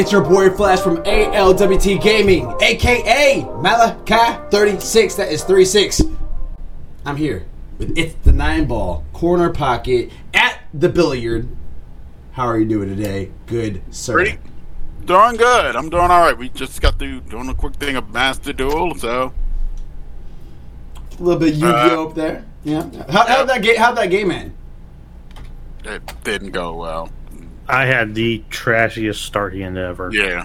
It's your boy Flash from ALWT Gaming, aka Malachi36. That is 36. I'm here with It's the Nine Ball Corner Pocket at the Billiard. How are you doing today? Good, sir. Pretty, doing good. I'm doing all right. We just got through doing a quick thing of Master Duel, so A little bit uh, Yu-Gi-Oh up there. Yeah. How, how'd that game? How'd that game end? it didn't go well. I had the trashiest start hand ever, Yeah,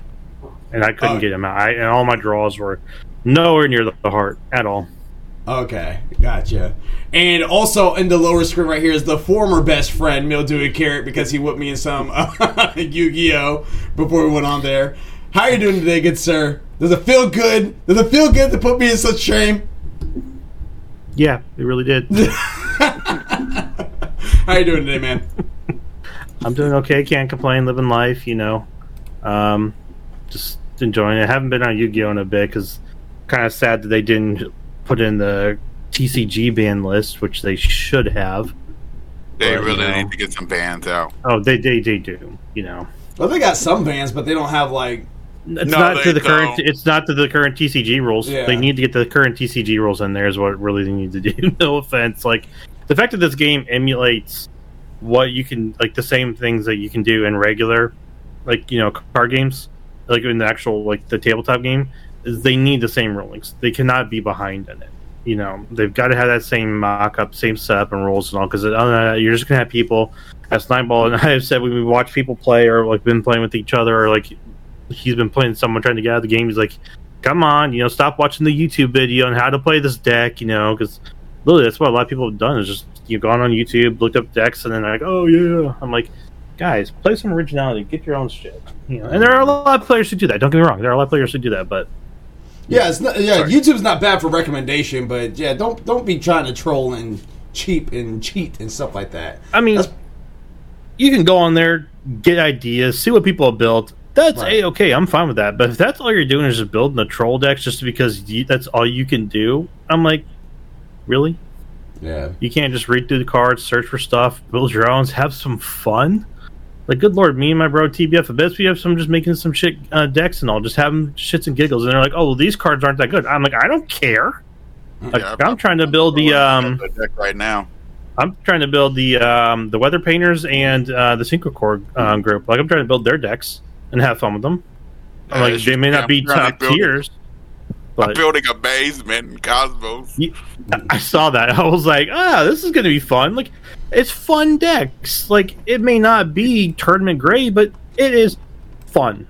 and I couldn't Oh. get him out. I, and all my draws were nowhere near the, the heart at all. Okay, gotcha. And also in the lower screen right here is the former best friend Mildewy Carrot because he whipped me in some uh, Yu-Gi-Oh before we went on there. How are you doing today, good sir? Does it feel good? Does it feel good to put me in such shame? Yeah, it really did. How are you doing today, man? I'm doing okay. Can't complain. Living life, you know. Um, just enjoying it. I haven't been on Yu-Gi-Oh in a bit because kind of sad that they didn't put in the TCG ban list, which they should have. they Well, you really know. need to get some bans out. Oh, they they, they do. You know, Well, they got some bans, but they don't have like. it's No, not to the current. don't. It's not to the current TCG rules. Yeah. They need to get the current TCG rules in there. Is what really they need to do. no offense, like the fact that this game emulates what you can like the same things that you can do in regular, like you know, card games, like in the actual like the tabletop game, is they need the same rulings. They cannot be behind in it. You know, they've got to have that same mock-up, same setup and rules and all. Because that, uh, you're just gonna have people. As Nightball and I have said, when we watch people play or like been playing with each other, or like he's been playing someone trying to get out of the game. He's like, "Come on, you know, stop watching the YouTube video on how to play this deck." You know, because literally that's what a lot of people have done is just you've gone on YouTube, looked up decks, and then like, "Oh yeah," I'm like, guys, play some originality, get your own shit. You know, and there are a lot of players who do that. Don't get me wrong, there are a lot of players who do that, but Yeah, it's not. Yeah, Sorry. YouTube's not bad for recommendation, but yeah, don't don't be trying to troll and cheap and cheat and stuff like that. I mean, That's- you can go on there, get ideas, see what people have built. That's Right. a okay. I'm fine with that. But if that's all you're doing is just building the troll decks just because you, that's all you can do, I'm like, really? Yeah. You can't just read through the cards, search for stuff, build your own, have some fun. Like, good lord, me and my bro TBF at best we have some just making some shit uh, decks and all, just having shits and giggles. And they're like, oh, well, these cards aren't that good. I'm like, I don't care. Like, Yeah, I'm trying to build the um, the deck right now. I'm trying to build the um, the weather painters and uh, the synchro core um, group. Like I'm trying to build their decks and have fun with them. Yeah, like they may not be top building- tiers, I'm building a basement in Cosmos. I saw that. I was like, ah, this is gonna be fun. Like it's fun decks. Like it may not be tournament grade, but it is fun.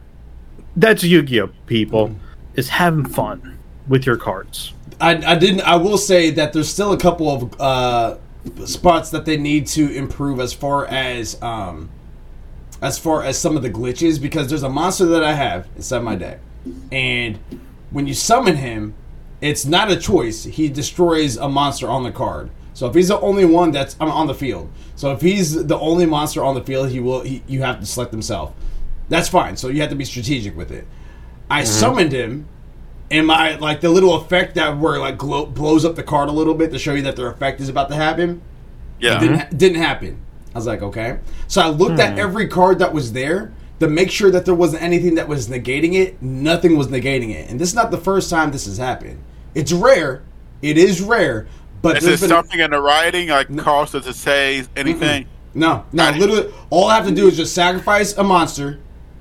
That's Yu-Gi-Oh! People is having fun with your cards. I, I didn't. I will say that there's still a couple of uh, spots that they need to improve as far as um, as far as some of the glitches because there's a monster that I have inside my deck, and when you summon him, it's not a choice. He destroys a monster on the card. So if he's the only one that's um, on the field, so if he's the only monster on the field, he will. He, you have to select himself. That's fine. So you have to be strategic with it. I summoned him, and my like the little effect that where like glow, blows up the card a little bit to show you that their effect is about to happen Yeah, didn't didn't happen. I was like, okay. So I looked at every card that was there to make sure that there wasn't anything that was negating it. Nothing was negating it, and this is not the first time this has happened. It's rare. It is rare, but is been- something in the writing like cause us to say anything? no, no. Literally, all I have to do is just sacrifice a monster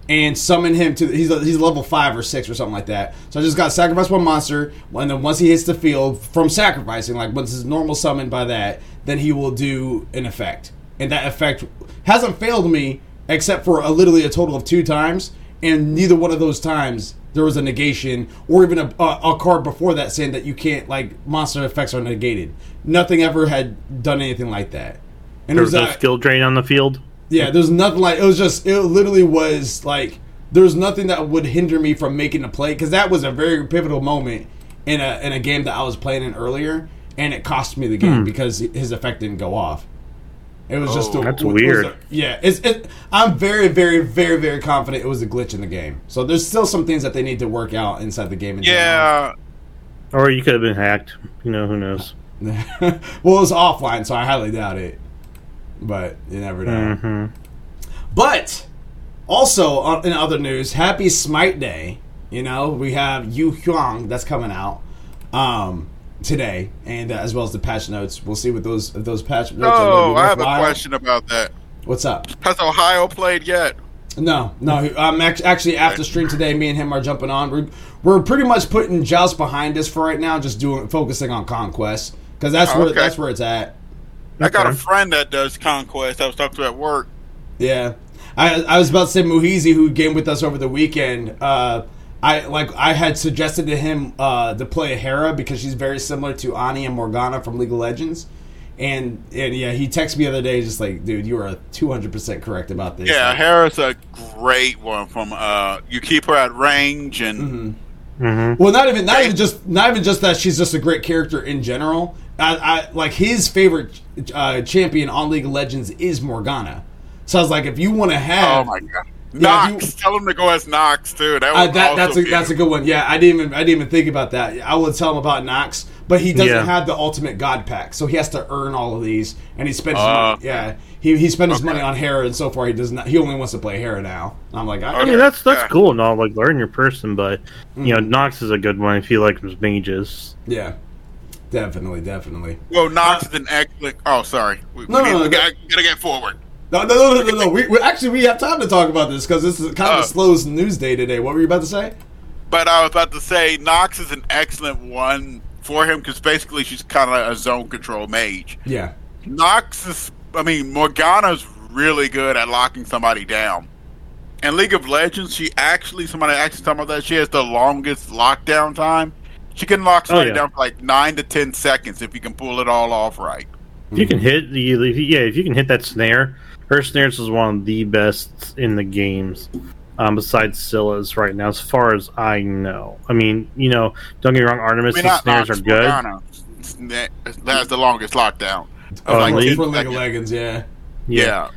and summon him to. He's he's level five or six or something like that. So I just got to sacrifice one monster, and then once he hits the field from sacrificing, like once his normal summon by that, then he will do an effect, and that effect hasn't failed me except for a, literally a total of two times, and neither one of those times there was a negation or even a, a, a card before that saying that you can't like monster effects are negated. Nothing ever had done anything like that. And There was no skill drain on the field. yeah, there's nothing like it was just it literally was like there's nothing that would hinder me from making a play because that was a very pivotal moment in a in a game that I was playing in earlier, and it cost me the game hmm. because his effect didn't go off. It was just Oh, a, that's it was weird. a- yeah, it's it, I'm very very very very confident it was a glitch in the game. So there's still some things that they need to work out inside the game. in Yeah, Or you could have been hacked. You know, who knows? well, it was offline, so I highly doubt it. But you never know. hmm But also, uh, in other news, Happy Smite Day. You know, we have Yu Huang that's coming out um, today, and uh, as well as the patch notes. We'll see what those those patch notes are. Oh, gonna I have a question about that. What's up? Has Ohio played yet? No, no. Um, act- actually, after stream today, me and him are jumping on. We're, we're pretty much putting Joust behind us for right now, just doing focusing on conquest because that's Oh, where okay. that's where it's at. I got a friend that does conquest. I was talking to at work. Yeah, I, I was about to say Muhizi, who game with us over the weekend. Uh, I like I had suggested to him uh, to play Hera because she's very similar to Annie and Morgana from League of Legends. And and yeah, he texted me the other day, just like, dude, you are two hundred percent correct about this. Yeah, Like, Hera's a great one. From uh, you keep her at range, and Mm-hmm. hmm Well, not even not even just not even just that she's just a great character in general. I, I like his favorite uh, champion on League of Legends is Morgana. So I was like, if you want to oh have, my god, Yeah, Nox. if Tell him to go as Nox too. That, uh, that that's a that's a good one. Yeah, I didn't even I didn't even think about that. I would tell him about Nox, but he doesn't Yeah. have the ultimate God pack, so he has to earn all of these, and he spends his Uh, money, yeah he he spent his okay. money on Hera, and so far he does not. He only wants to play Hera now. And I'm like, I, I mean, that's that's Yeah. cool and all, like learn your person, but you know, Nox is a good one if you like his mages. yeah, definitely, definitely. Well, Nox is an excellent. Oh, sorry. We, No, we, no, need, no, we go- gotta, gotta get forward. No, no, no, no, no, no. We, we actually we have time to talk about this because this is kind of Oh. a slow news day today. What were you about to say? But I was about to say, Nox is an excellent one for him because basically she's kind of a zone control mage. Yeah, Nox is, I mean, Morgana's really good at locking somebody down. In League of Legends, she actually, somebody actually told me that she has the longest lockdown time. She can lock oh, somebody yeah. down for like nine to ten seconds if you can pull it all off right. If you can hit the if yeah, if you can hit that snare, her snares is one of the best in the games. Um, besides Scylla's right now, as far as I know. I mean, you know, don't get me wrong, Artemis' mean, not snares Nox, are good. Morgana. That has the longest lockdown. Oh, Like for, League? 10 League of seconds. Legends, yeah. Yeah.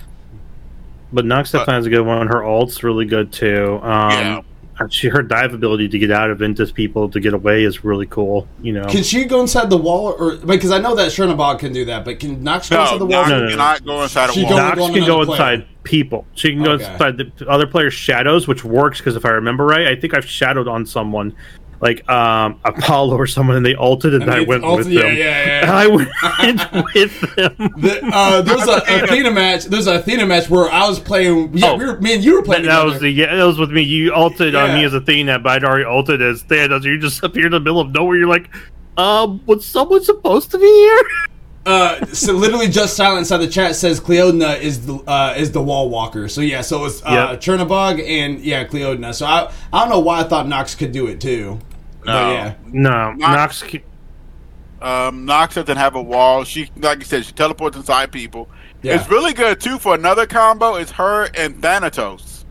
But Nox But- definitely has a good one. Her ult's really good too. Um, Yeah. She her dive ability to get out of into people to get away is really cool. You know, Can she go inside the wall, or because I know that Chernobog can do that, but can Nox go No, inside the wall? Nox No, no, no. cannot go inside a wall. Nox can go another inside people. She can go Okay. inside the other player's shadows, which works because if I remember right, I think I've shadowed on someone, like um Apollo or someone, and they altered, and, And I went also- with yeah, them. yeah, yeah. I went with them. The, uh, there's a Athena match. There's a Athena match where I was playing. Yeah, Oh. we were, me and you were playing. that was the yeah, that was with me. You ulted on me as Athena, but I'd already ulted as Thanos. You just appear in the middle of nowhere. You're like, um, was someone supposed to be here? Uh, so literally, just silent inside the chat says Cliodhna is the uh, is the wall walker. So yeah, so it's uh, Yep. Chernobog and yeah, Cliodhna. So I I don't know why I thought Nox could do it too. But No. yeah, No, Nox- Nox. ca- Um, Nox doesn't have a wall. She, like you said, she teleports inside people. Yeah. It's really good too for another combo. It's her and Thanatos.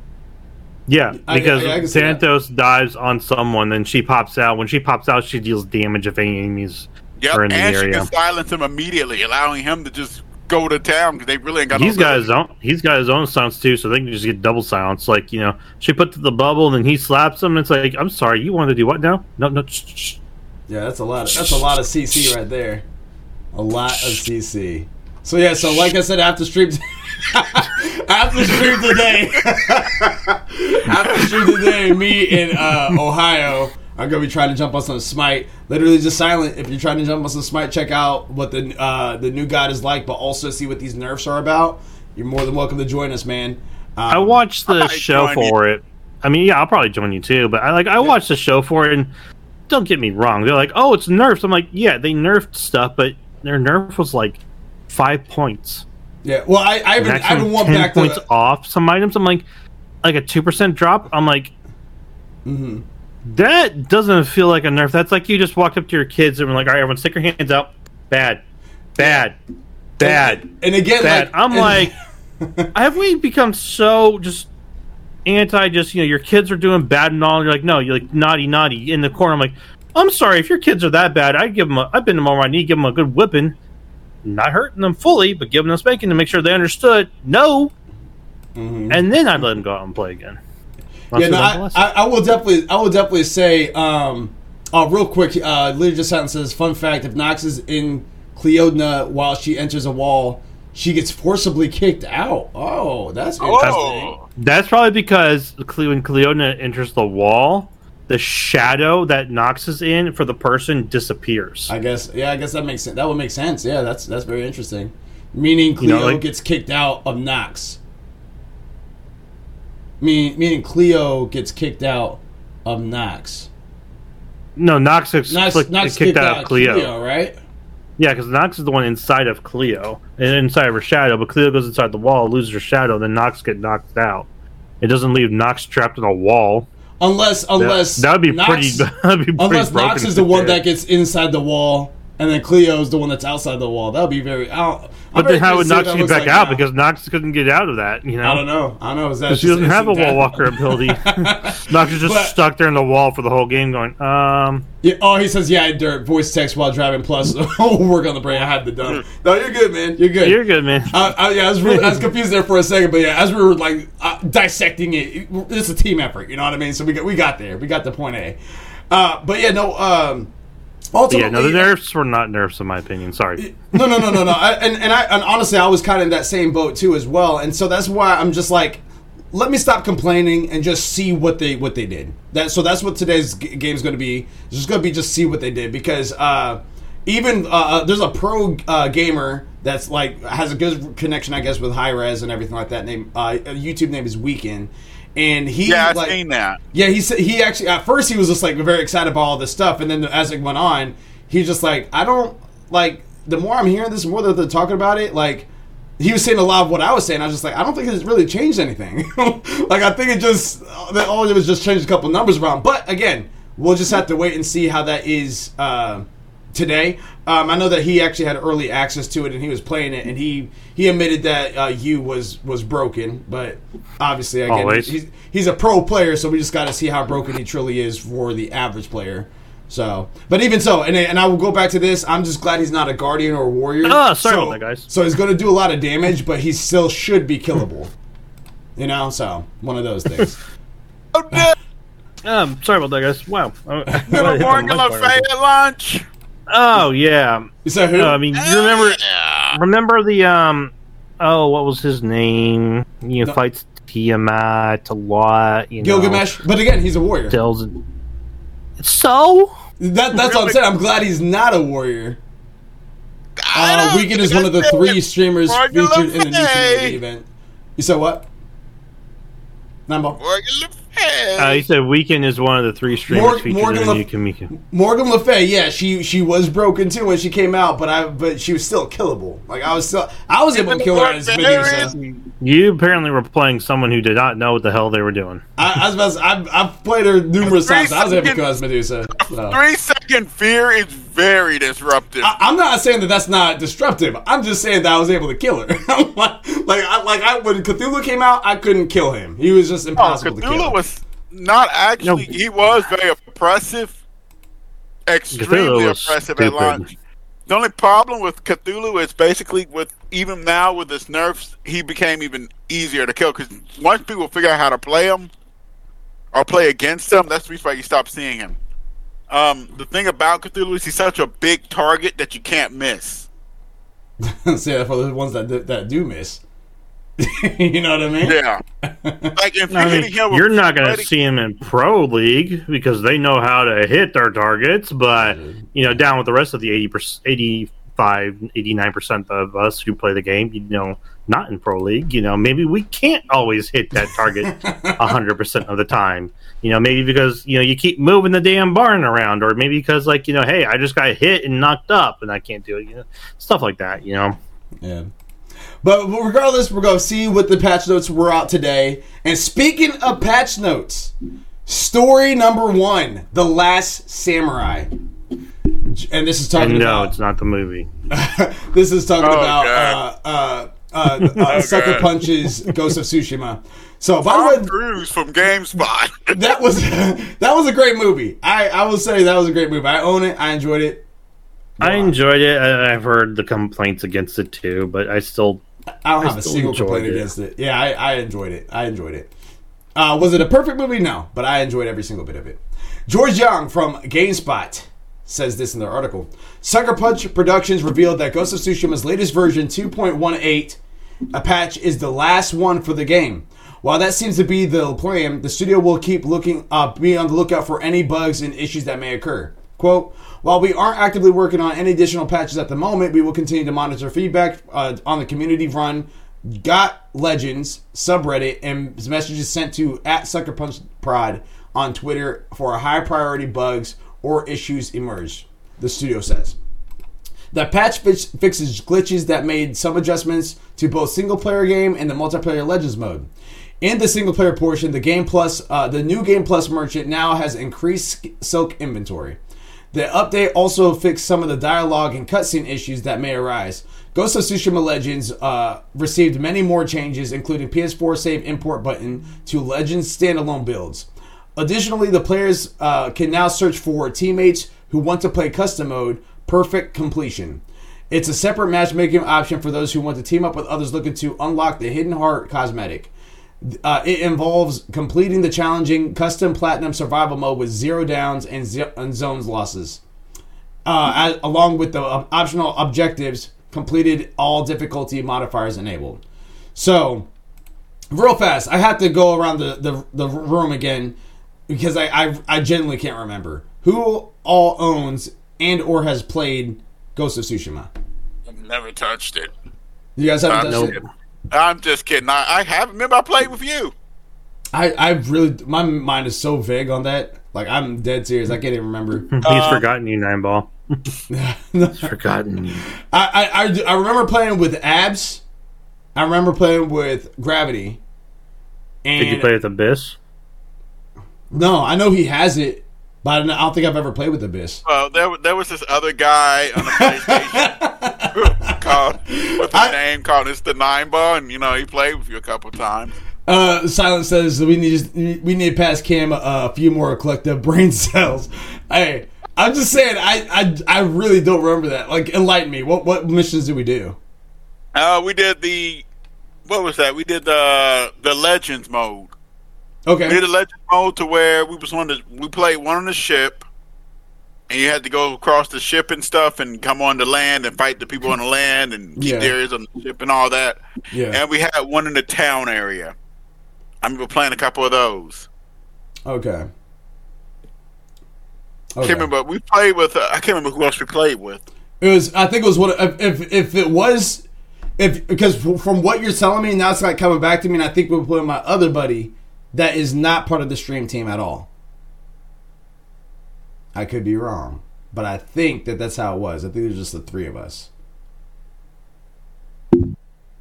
Yeah, because I- I can see that. Thanatos dives on someone, then she pops out. When she pops out, she deals damage if any enemies Yep, are in the and she can silence him immediately, allowing him to just go to town because they really ain't got. He's no got his own. He's got his own silence too, so they can just get double silence. Like you know, she put the bubble, and then he slaps him. And it's like, I'm sorry, you wanted to do what now? No, no. shh, shh, shh. yeah, that's a lot. Of, that's a lot of CC right there. A lot of CC. So yeah, so like I said, after stream, after stream today, after stream today, me in uh, Ohio are gonna be trying to jump on some Smite. Literally just silent. If you're trying to jump on some Smite, check out what the uh, the new god is like, but also see what these nerfs are about. You're more than welcome to join us, man. Um, I watched the Smite show join you. for it. I mean, yeah, I'll probably join you too. But I like I watched the show for it, and don't get me wrong, they're like, oh, it's nerfs. I'm like, yeah, they nerfed stuff, but their nerf was like five points. Yeah. Well, I I haven't, I haven't went 10 back to. points off some items. I'm like, like a two percent drop. I'm like, Mhm. That doesn't feel like a nerf. That's like you just walked up to your kids and were like, all right, everyone, stick your hands out. Bad, bad, bad, And again, bad. like I'm and- like, have we become so just anti? Just you know, your kids are doing bad and all. And You're like, no, you're like naughty, naughty in the corner. I'm like, I'm sorry if your kids are that bad. I give them. A, I've been to them on my knee, give them a good whipping, not hurting them fully, but giving them spanking to make sure they understood. No, Mhm. and then I'd let them go out and play again. Once yeah, no, I. I, I will definitely, I will definitely say, um, oh, real quick, uh, Literally just Silent says, fun fact: if Nox is in Cliodhna while she enters a wall, she gets forcibly kicked out. Oh, that's interesting. Oh, That's probably because when Cliodhna enters the wall, the shadow that Nox is in for the person disappears. I guess. Yeah, I guess that makes sense. That would make sense. Yeah, that's that's very interesting. Meaning Cleo know, like- gets kicked out of Nox. Meaning, meaning Cleo gets kicked out of Nox. no, Nox is Nox, flicked- Nox kicked, out of Cleo. Cleo, right? Yeah, because Nox is the one inside of Cleo and inside of her shadow, but Cleo goes inside the wall, loses her shadow, and then Nox get knocked out. It doesn't leave Nox trapped in a wall. Unless, unless that would be Nox- pretty. That'd be pretty Unless broken Nox is the one did. that gets inside the wall, and then Cleo is the one that's outside the wall. That would be very. I don't, But then how would Nox get back like out now. because Nox couldn't get out of that? You know, I don't know. I don't know. Is that Because she doesn't have a wall death? walker ability. Nox is just But- stuck there in the wall for the whole game, going, um, Yeah, oh, he says, "Yeah, Dirt voice text while driving." Plus, work on the brain. I had the done. No, you're good, man. You're good. "You're good, man." Uh, uh, yeah, I was, really, I was confused there for a second, but yeah, as we were like uh, dissecting it, it's a team effort. You know what I mean? So we got we got there. We got to point A. Uh, but yeah, no. Um, ultimately, yeah, no, the nerfs were not nerfs in my opinion. Sorry. no, no, no, no, no. I, and and I and honestly, I was kind of in that same boat too as well. And so that's why I'm just like, let me stop complaining and just see what they what they did. That so that's what today's g- game's going to be. It's just going to be just see what they did because uh, even uh, uh, there's a pro uh, gamer that's like has a good connection, I guess, with high res and everything like that. Name uh, YouTube name is Weekend. And he yeah, I've like, seen that. yeah, he said he actually at first he was just like very excited about all this stuff, and then as it went on, he's just like, I don't like. The more I'm hearing this, the more that they're talking about it, like he was saying a lot of what I was saying. I was just like, I don't think it's really changed anything. like I think it just that all it was just changed a couple numbers around. But again, we'll just have to wait and see how that is uh, today. Um, I know that he actually had early access to it and he was playing it, and he he admitted that uh, you was was broken, but obviously again Always. he's he's a pro player, so we just got to see how broken he truly is for the average player. So, but even so, and and I will go back to this. I'm just glad he's not a guardian or a warrior. Ah, sorry so, about that, guys. So he's going to do a lot of damage, but he still should be killable. You know, so one of those things. Oh, no. Um, sorry about that, guys. Wow. I- I hit Remember the Morgan mic Le bar. Fay at lunch? Oh yeah. You said who? No, I mean, you remember remember the um oh what was his name? You know, No. fights Tiamat a lot. You know, Gilgamesh, but again, he's a warrior. tells. So That, that's what I'm saying. I'm glad he's not a warrior. I Uh, don't Weekend is one of the three streamers featured in the new Fay. community event. You said what? Nambo. Morgan Le Fay. Uh, he said Weekend is one of the three streamers Morg- featured Morgan in the Le- new Kamika. Morgan Le Fay, yeah, she she was broken too when she came out, but I but she was still killable. Like I was still I was able to kill her as Medusa. You apparently were playing someone who did not know what the hell they were doing. I, I was about to, I've, I've played her numerous Three times. I was able to seconds. kill as Medusa. so. Three second fear is very disruptive. I, I'm not saying that that's not disruptive. I'm just saying that I was able to kill her. like, like, I, like I, when Cthulhu came out, I couldn't kill him. He was just oh, impossible to kill. Cthulhu was not actually. No. He was very oppressive. Extremely Cthulhu was oppressive at stupid. lunch. The only problem with Cthulhu is basically with even now with his nerfs, he became even easier to kill because once people figure out how to play him or play against him, that's the reason why you stop seeing him. Um, the thing about Cthulhu is he's such a big target that you can't miss. Say that for the ones that do, that do miss. you know what I mean? Yeah, like if I you're mean, him you're not going to see him in pro league because they know how to hit their targets, but you know, down with the rest of the 80 85, 89 percent of us who play the game, you know, not in pro league, you know, maybe we can't always hit that target hundred percent of the time. You know, maybe because you know you keep moving the damn barn around, or maybe because like you know, hey, I just got hit and knocked up and I can't do it. You know, stuff like that. You know. Yeah. But regardless, we're going to see what the patch notes were out today. And speaking of patch notes, story number one The Last Samurai. And this is talking And no, about. it's not the movie. this is talking Oh, about God. uh, uh, uh, uh, Oh, Sucker God. Punch's Ghost of Tsushima. So, by Tom the way, Cruise from GameSpot. that was that was a great movie. I, I will say that was a great movie. I own it. I enjoyed it. I enjoyed it. I- I've heard the complaints against it too, but I still I don't have a still single complaint it. against it. Yeah, I, I enjoyed it. I enjoyed it. Uh, was it a perfect movie? No, but I enjoyed every single bit of it. George Young from GameSpot says this in their article. Sucker Punch Productions revealed that Ghost of Tsushima's latest version 2.18 a patch is the last one for the game. While that seems to be the plan, the studio will keep looking uh, be on the lookout for any bugs and issues that may occur. Quote, while we aren't actively working on any additional patches at the moment, we will continue to monitor feedback uh, on the community run Got Legends subreddit and messages sent to at Sucker Punch Prod on Twitter for high priority bugs or issues emerge, the studio says. The patch fix- fixes glitches that made some adjustments to both single player game and the multiplayer Legends mode. In the single player portion, the Game Plus, uh, the new Game Plus merchant now has increased Silk inventory. The update also fixed some of the dialogue and cutscene issues that may arise. Ghost of Tsushima Legends uh, received many more changes, including PS4 save import button to Legends standalone builds. Additionally, the players uh, can now search for teammates who want to play custom mode, perfect completion. It's a separate matchmaking option for those who want to team up with others looking to unlock the Hidden Heart cosmetic. Uh, it involves completing the challenging custom platinum survival mode with zero downs and, ze- and zones losses, uh, as, along with the uh, optional objectives completed, all difficulty modifiers enabled. So, real fast, I have to go around the, the, the room again because I, I I genuinely can't remember who all owns and or has played Ghost of Tsushima. I've never touched it. You guys haven't Uh, touched nope. it. I'm just kidding. I, I haven't. Remember, I played with you. I I really my mind is so vague on that. Like I'm dead serious. I can't even remember. He's Um, forgotten you, Nine Ball. He's forgotten you. I, I, I, I remember playing with Abs. I remember playing with Gravity. And Did you play with Abyss? No, I know he has it, but I don't, think I've ever played with Abyss. Well, there, there was this other guy on the PlayStation called what's his I- name called it's the Nine Ball, and you know he played with you a couple times. Uh, Silence says we need we need to pass Cam a, a few more collective brain cells. Hey, I'm just saying, I, I I really don't remember that. Like, enlighten me. What what missions did we do? Uh, we did the what was that? We did the the Legends mode. Okay. We did a legend mode to where we was on the we played one on the ship, and you had to go across the ship and stuff, and come on the land and fight the people on the land and keep the areas on the ship and all that. Yeah. And we had one in the town area. I remember playing a couple of those. Okay. I can't remember. We played with. Uh, I can't remember who else we played with. It was. I think it was what if if, if it was if because from what you're telling me now it's like coming back to me, and I think we're playing my other buddy that is not part of the stream team at all. I could be wrong, but I think that that's how it was. I think it was just the three of us.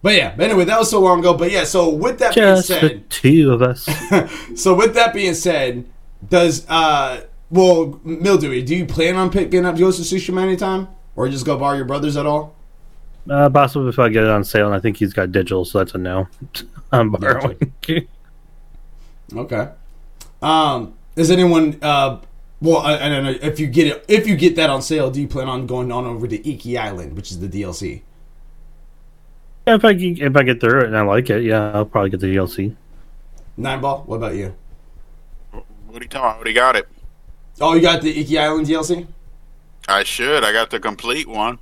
But yeah, but anyway, that was so long ago. But yeah, so with that Just being the said, two of us. so with that being said, does uh well Mildewy, do you plan on picking up Ghost of Tsushima anytime, or just go borrow your brothers at all? Uh, possibly if I get it on sale, and I think he's got digital, so that's a no. I'm borrowing. Okay. Um, is anyone? Uh, well, I, I don't know if you get it. If you get that on sale, do you plan on going on over to Iki Island, which is the DLC? Yeah, if I ge- if I get through it and I like it, yeah, I'll probably get the DLC. Nine ball. What about you? What are you talking? about? I already got it. Oh, you got the Iki Island DLC. I should. I got the complete one. I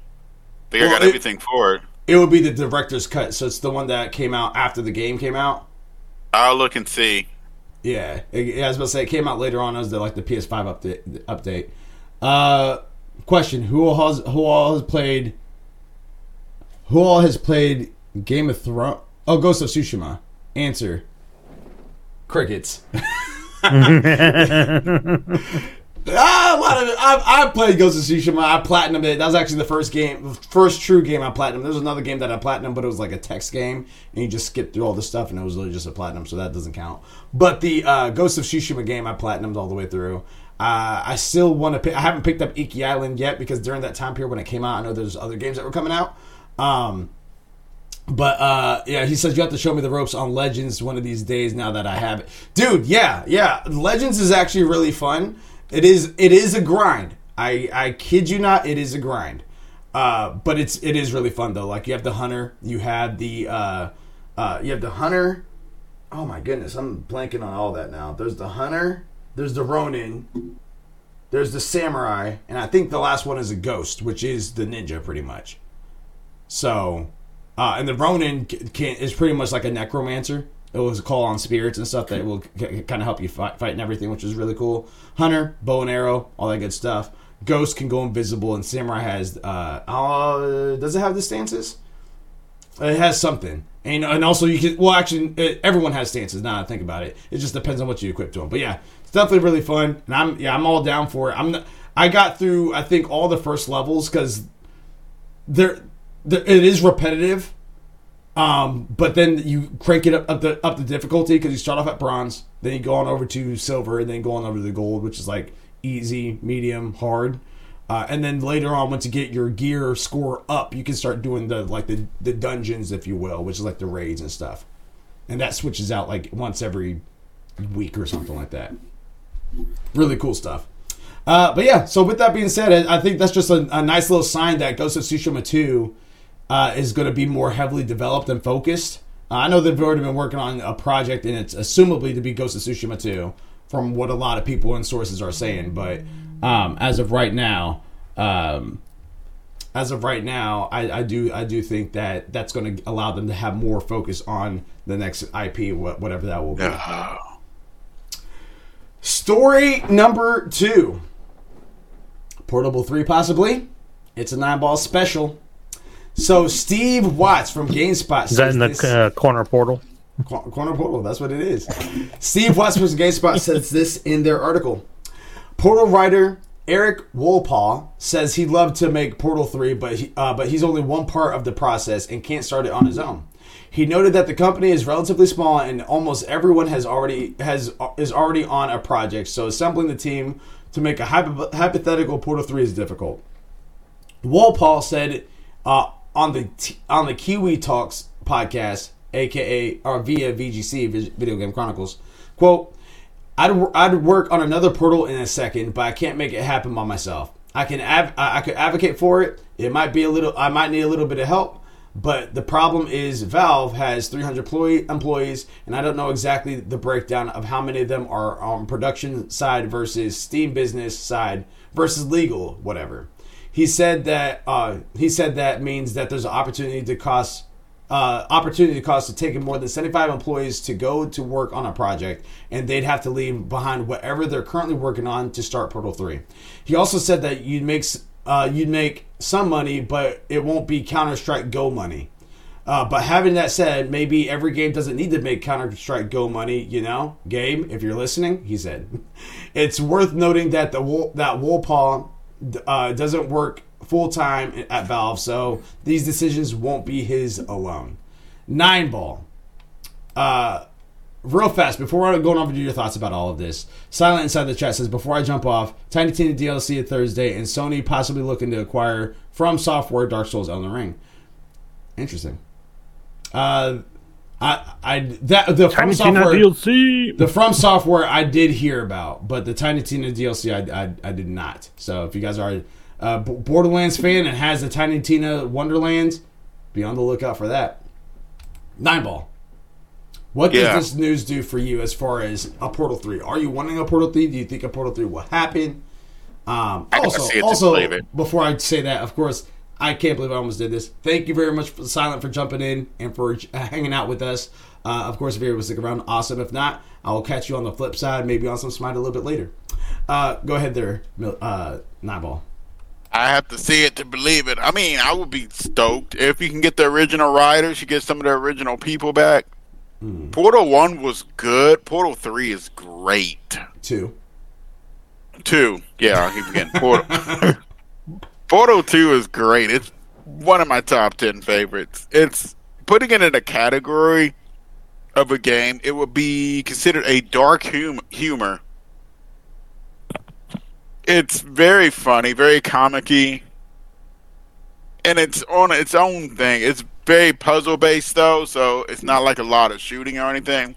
think Well, I got it- everything for it. It would be the director's cut, so it's the one that came out after the game came out. I'll look and see. Yeah, it, yeah, I was about to say it came out later on as the like the PS5 update. Update. Uh, question: Who all has who all has played? Who all has played Game of Thrones? Oh, Ghost of Tsushima. Answer: Crickets. Ah, a lot of it. I've, I've played Ghost of Tsushima. I platinumed it. That was actually the first game, first true game I platinumed. There was another game that I platinumed, but it was like a text game, and you just skip through all the stuff, and it was literally just a platinum, so that doesn't count. But the uh, Ghost of Tsushima game, I platinumed all the way through. Uh, I still want to pick. I haven't picked up Iki Island yet because during that time period when it came out, I know there's other games that were coming out. Um, but uh, yeah, he says you have to show me the ropes on Legends one of these days. Now that I have it, dude. Yeah, yeah. Legends is actually really fun. It is. It is a grind. I I kid you not. It is a grind. Uh, but it's it is really fun though. Like you have the hunter. You have the uh, uh, you have the hunter. Oh my goodness, I'm blanking on all that now. There's the hunter. There's the Ronin. there's the samurai, and I think the last one is a ghost, which is the ninja, pretty much. So, uh, and the Ronin can, is pretty much like a necromancer. It was a call on spirits and stuff that will kind of help you fight, fight and everything, which is really cool. Hunter, bow and arrow, all that good stuff. Ghost can go invisible, and samurai has. Uh, uh, does it have the stances? It has something, and and also you can. Well, actually, it, everyone has stances. Now that I think about it, it just depends on what you equip to them. But yeah, it's definitely really fun, and I'm yeah I'm all down for it. I'm not, I got through I think all the first levels because there it is repetitive. Um, but then you crank it up, up the up the difficulty because you start off at bronze, then you go on over to silver, and then go on over to gold, which is like easy, medium, hard. Uh, and then later on, once you get your gear score up, you can start doing the like the, the dungeons, if you will, which is like the raids and stuff. And that switches out like once every week or something like that. Really cool stuff. Uh, but yeah, so with that being said, I I think that's just a, a nice little sign that Ghost of Tsushima 2 uh, is going to be more heavily developed and focused. Uh, I know they've already been working on a project, and it's assumably to be Ghost of Tsushima 2, from what a lot of people and sources are saying. But um, as of right now, um, as of right now, I, I do I do think that that's going to allow them to have more focus on the next IP, whatever that will be. Story number two. Portable 3, possibly. It's a nine ball special. So, Steve Watts from GameSpot Is that in says this- the uh, corner portal? Corner Portal, that's what it is. Steve Watts from GameSpot says this in their article. Portal writer Eric Wolpaw says he'd love to make Portal 3, but he, uh, but he's only one part of the process and can't start it on his own. He noted that the company is relatively small and almost everyone has already has is already on a project, so assembling the team to make a hypo- hypothetical Portal 3 is difficult. Wolpaw said uh, on the t- on the Kiwi Talks podcast, aka or via VGC Video Game Chronicles, quote, "I'd I'd work on another Portal in a second, but I can't make it happen by myself. I can av- I could advocate for it. It might be a little. I might need a little bit of help." But the problem is Valve has 300 employee, employees, and I don't know exactly the breakdown of how many of them are on production side versus Steam business side versus legal, whatever. He said that uh, he said that means that there's an opportunity to cost uh, opportunity cost to taking more than 75 employees to go to work on a project, and they'd have to leave behind whatever they're currently working on to start Portal 3. He also said that you'd make uh, you'd make some money, but it won't be Counter Strike Go money. Uh, but having that said, maybe every game doesn't need to make Counter Strike Go money. You know, game, if you're listening, he said, it's worth noting that the that Wolpaw uh, doesn't work full time at Valve, so these decisions won't be his alone. Nine ball. Uh, real fast before I go on over to your thoughts about all of this. Silent inside the chat says before I jump off, Tiny Tina DLC at Thursday, and Sony possibly looking to acquire From Software Dark Souls Elden Ring. Interesting. Uh, I I that the from Tiny Tina software DLC. the From Software I did hear about, but the Tiny Tina DLC I, I, I did not. So if you guys are a B- Borderlands fan and has the Tiny Tina Wonderlands, be on the lookout for that. Nine ball. What does Yeah. this news do for you as far as a Portal Three? Are you wanting a Portal Three? Do you think a Portal Three will happen? Um, also, see it to also before I say that, of course, I can't believe I almost did this. Thank you very much, for Silent, for jumping in and for hanging out with us. Uh, of course, if you're able to stick around, awesome. If not, I will catch you on the flip side, maybe on some Smite a little bit later. Uh, go ahead there, uh, Nightball. I have to see it to believe it. I mean, I would be stoked if you can get the original writers, you get some of the original people back. Portal One was good. Portal Three is great. Two. Two, yeah, I keep forgetting Portal. Portal Two is great. It's one of my top ten favorites. It's putting it in a category of a game. It would be considered a dark hum- humor. It's very funny, very comicky, and it's on its own thing. It's very puzzle based though, so it's not like a lot of shooting or anything.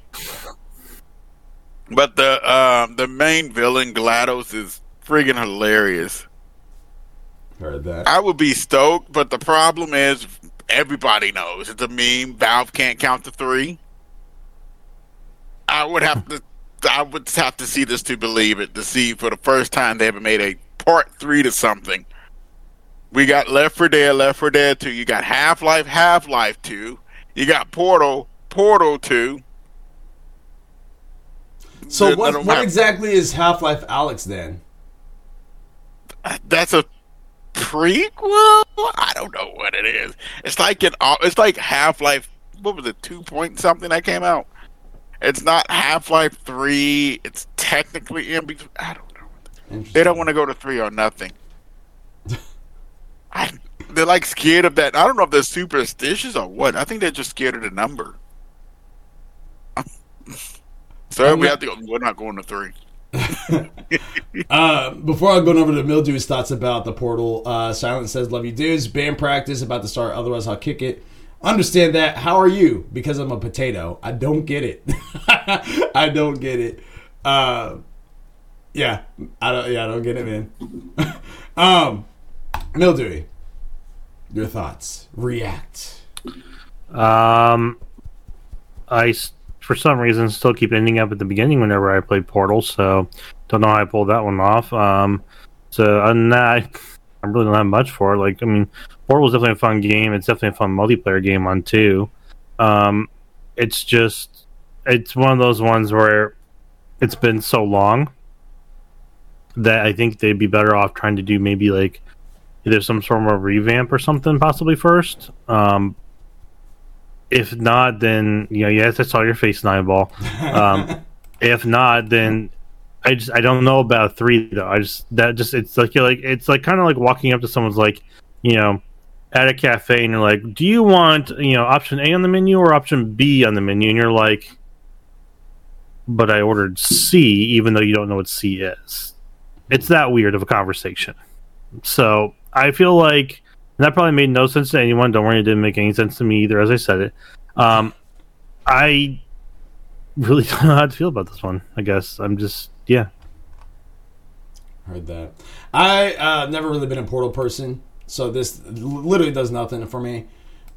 But the um, the main villain GLaDOS is friggin' hilarious. Heard that. I would be stoked, but the problem is everybody knows it's a meme. Valve can't count to three. I would have to I would have to see this to believe it. To see for the first time they ever made a part three to something. We got Left 4 Dead, Left 4 Dead 2. You got Half Life, Half Life 2. You got Portal, Portal 2. So what, what exactly is Half Life Alyx then? That's a prequel. I don't know what it is. It's like an. It's like Half Life. What was it? Two point something that came out. It's not Half Life Three. It's technically in between. I don't know. They don't want to go to three or nothing. I, they're like scared of that. I don't know if they're superstitious or what. I think they're just scared of the number. so we not- have to go. We're not going to three. Uh, before I go over to Mildew's thoughts about the portal, uh, Silent says, "Love you, dudes. Band practice about to start. Otherwise, I'll kick it. Understand that. How are you? Because I'm a potato. I don't get it. I don't get it. Uh, yeah, I don't. Yeah, I don't get it, man. um, Mildewy, your thoughts. React. Um, I for some reason still keep ending up at the beginning whenever I play Portal, so don't know how I pulled that one off. Um, so other than that, I really don't have much for it. Like, I mean, Portal's definitely a fun game. It's definitely a fun multiplayer game on two. Um, it's just it's one of those ones where it's been so long that I think they'd be better off trying to do maybe like either some sort of revamp or something possibly first. Um, if not, then you know, yes, I saw your face, Nineball. Um, if not, then I just I don't know about three though. I just that just it's like you're like it's like kind of like walking up to someone's like you know at a cafe and you're like, do you want you know option A on the menu or option B on the menu? And you're like, but I ordered C, even though you don't know what C is. It's that weird of a conversation. So I feel like and that probably made no sense to anyone. Don't worry, it didn't make any sense to me either, as I said it. Um, I really don't know how to feel about this one. I guess I'm just yeah. Heard that. I uh, never really been a Portal person, so this literally does nothing for me.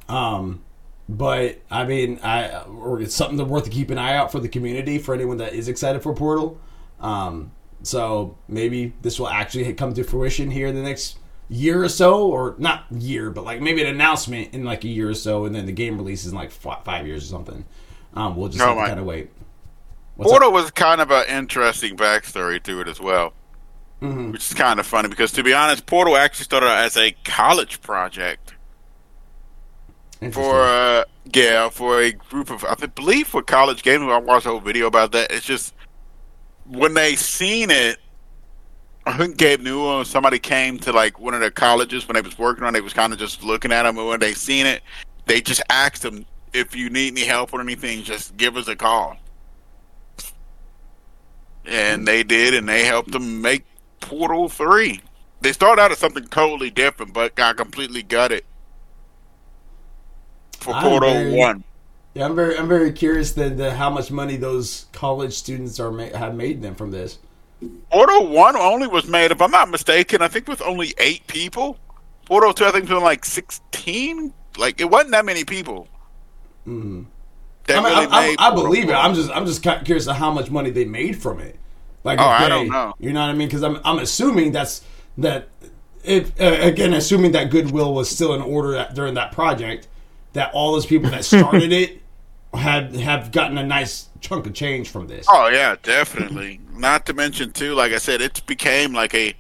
Um, but I mean, I or it's something to worth to keep an eye out for the community for anyone that is excited for Portal. Um, so maybe this will actually come to fruition here in the next year or so, or not year, but like maybe an announcement in like a year or so, and then the game releases in like fi- five years or something. Um, we'll just to my- kind of wait. What's up? Portal was kind of an interesting backstory to it as well, Mhm. which is kind of funny because, to be honest, Portal actually started as a college project for uh, yeah for a group of I believe for college gamers. I watched a whole video about that. It's just when they seen it. I think Gabe Newell, uh, somebody came to like one of the colleges when they was working on it, was kind of just looking at them, and when they seen it, they just asked them if you need any help or anything, just give us a call. And they did, and they helped them make Portal Three. They started out as something totally different, but got completely gutted for I'm Portal very- One. Yeah, I'm very, I'm very curious then how much money those college students are ma- have made them from this. Portal One only was made, if I'm not mistaken, I think with only eight people. Portal Two, I think, was like sixteen. Like it wasn't that many people. Mhm. That I, mean, really I, I, made I Portal believe it. I'm just, I'm just kind of curious of how much money they made from it. Like, Oh, if I don't know. You know what I mean? Because I'm, I'm assuming that's that. If uh, again, assuming that goodwill was still in order during that project, that all those people that started it had have gotten a nice chunk of change from this. Oh yeah, definitely. Not to mention too, like I said, it's became like a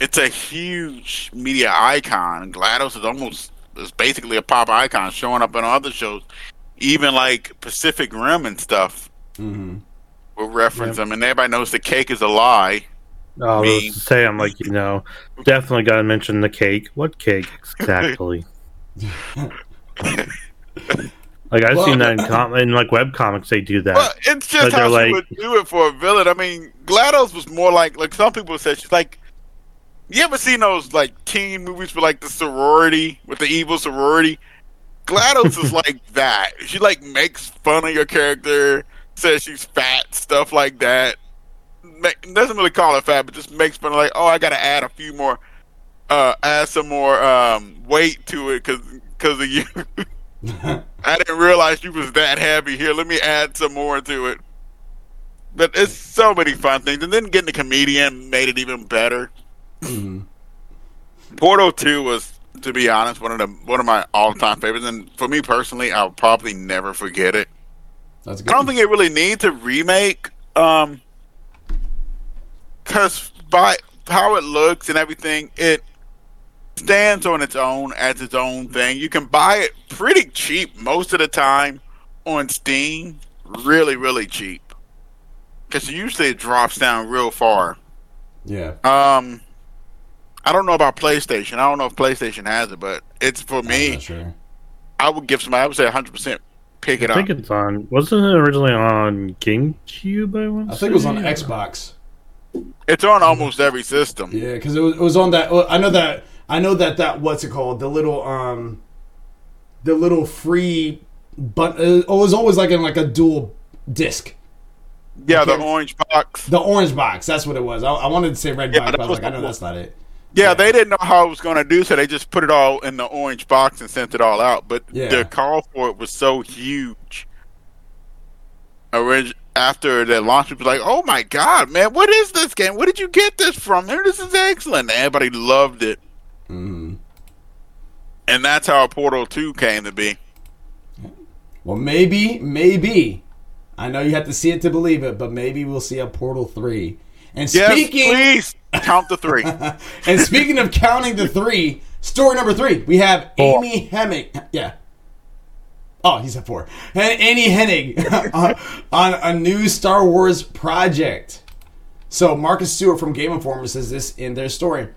it's a huge media icon. GLaDOS is almost is basically a pop icon showing up in other shows. Even like Pacific Rim and stuff hmm will reference them and everybody knows the cake is a lie. Oh, let's say I'm like you know, definitely got to mention the cake. What cake exactly? like I've Well- seen that in com- in like web comics. They do that. Well, it's just how they're she like- would do it for a villain. I mean, GLaDOS was more like like some people said she's like. You ever seen those like teen movies with like the sorority with the evil sorority? GLaDOS is like that. She like makes fun of your character, says she's fat, stuff like that. Ma- doesn't really call her fat, but just makes fun of like, oh, I got to add a few more, uh, add some more um, weight to it because because of you. I didn't realize you was that heavy. Here, let me add some more to it. but it's so many fun things, and then getting the comedian made it even better. Mhm. Portal Two was, to be honest, one of the one of my all time favorites, and for me personally, I'll probably never forget it. That's I don't think it really needs a remake, um, because by how it looks and everything, it stands on its own as its own thing. You can buy it pretty cheap most of the time on Steam, really, really cheap. Because usually it drops down real far. yeah. Um, I don't know about PlayStation. I don't know if PlayStation has it, but it's for I'm me. not sure. I would give somebody. I would say 100 percent pick it I up. I think it's on. Wasn't it originally on GameCube? I, want I think it was on? Xbox. It's on almost every system. Yeah, because it was, it was on that. I know that. I know that that what's it called? The little um, the little free, but it was always like in like a dual disc. Yeah, the orange box. The orange box. That's what it was. I, I wanted to say red Yeah, box, but I was was like, I know that's not it. Yeah, Yeah. they didn't know how it was going to do, so they just put it all in the orange box and sent it all out. But Yeah. the call for it was so huge. Orig- after the launch, people were like, "Oh my god, man, what is this game? Where did you get this from? This is excellent." Everybody loved it, hmm and that's how Portal Two came to be. Well, maybe, maybe. I know you have to see it to believe it, but maybe we'll see a Portal three. And Yes, speaking, please count the three. and speaking of counting the three, story number three, we have Four. Amy Hemming. Yeah. Oh, he said four. And Amy Hennig on, on a new Star Wars project. So Marcus Stewart from Game Informer says this in their story.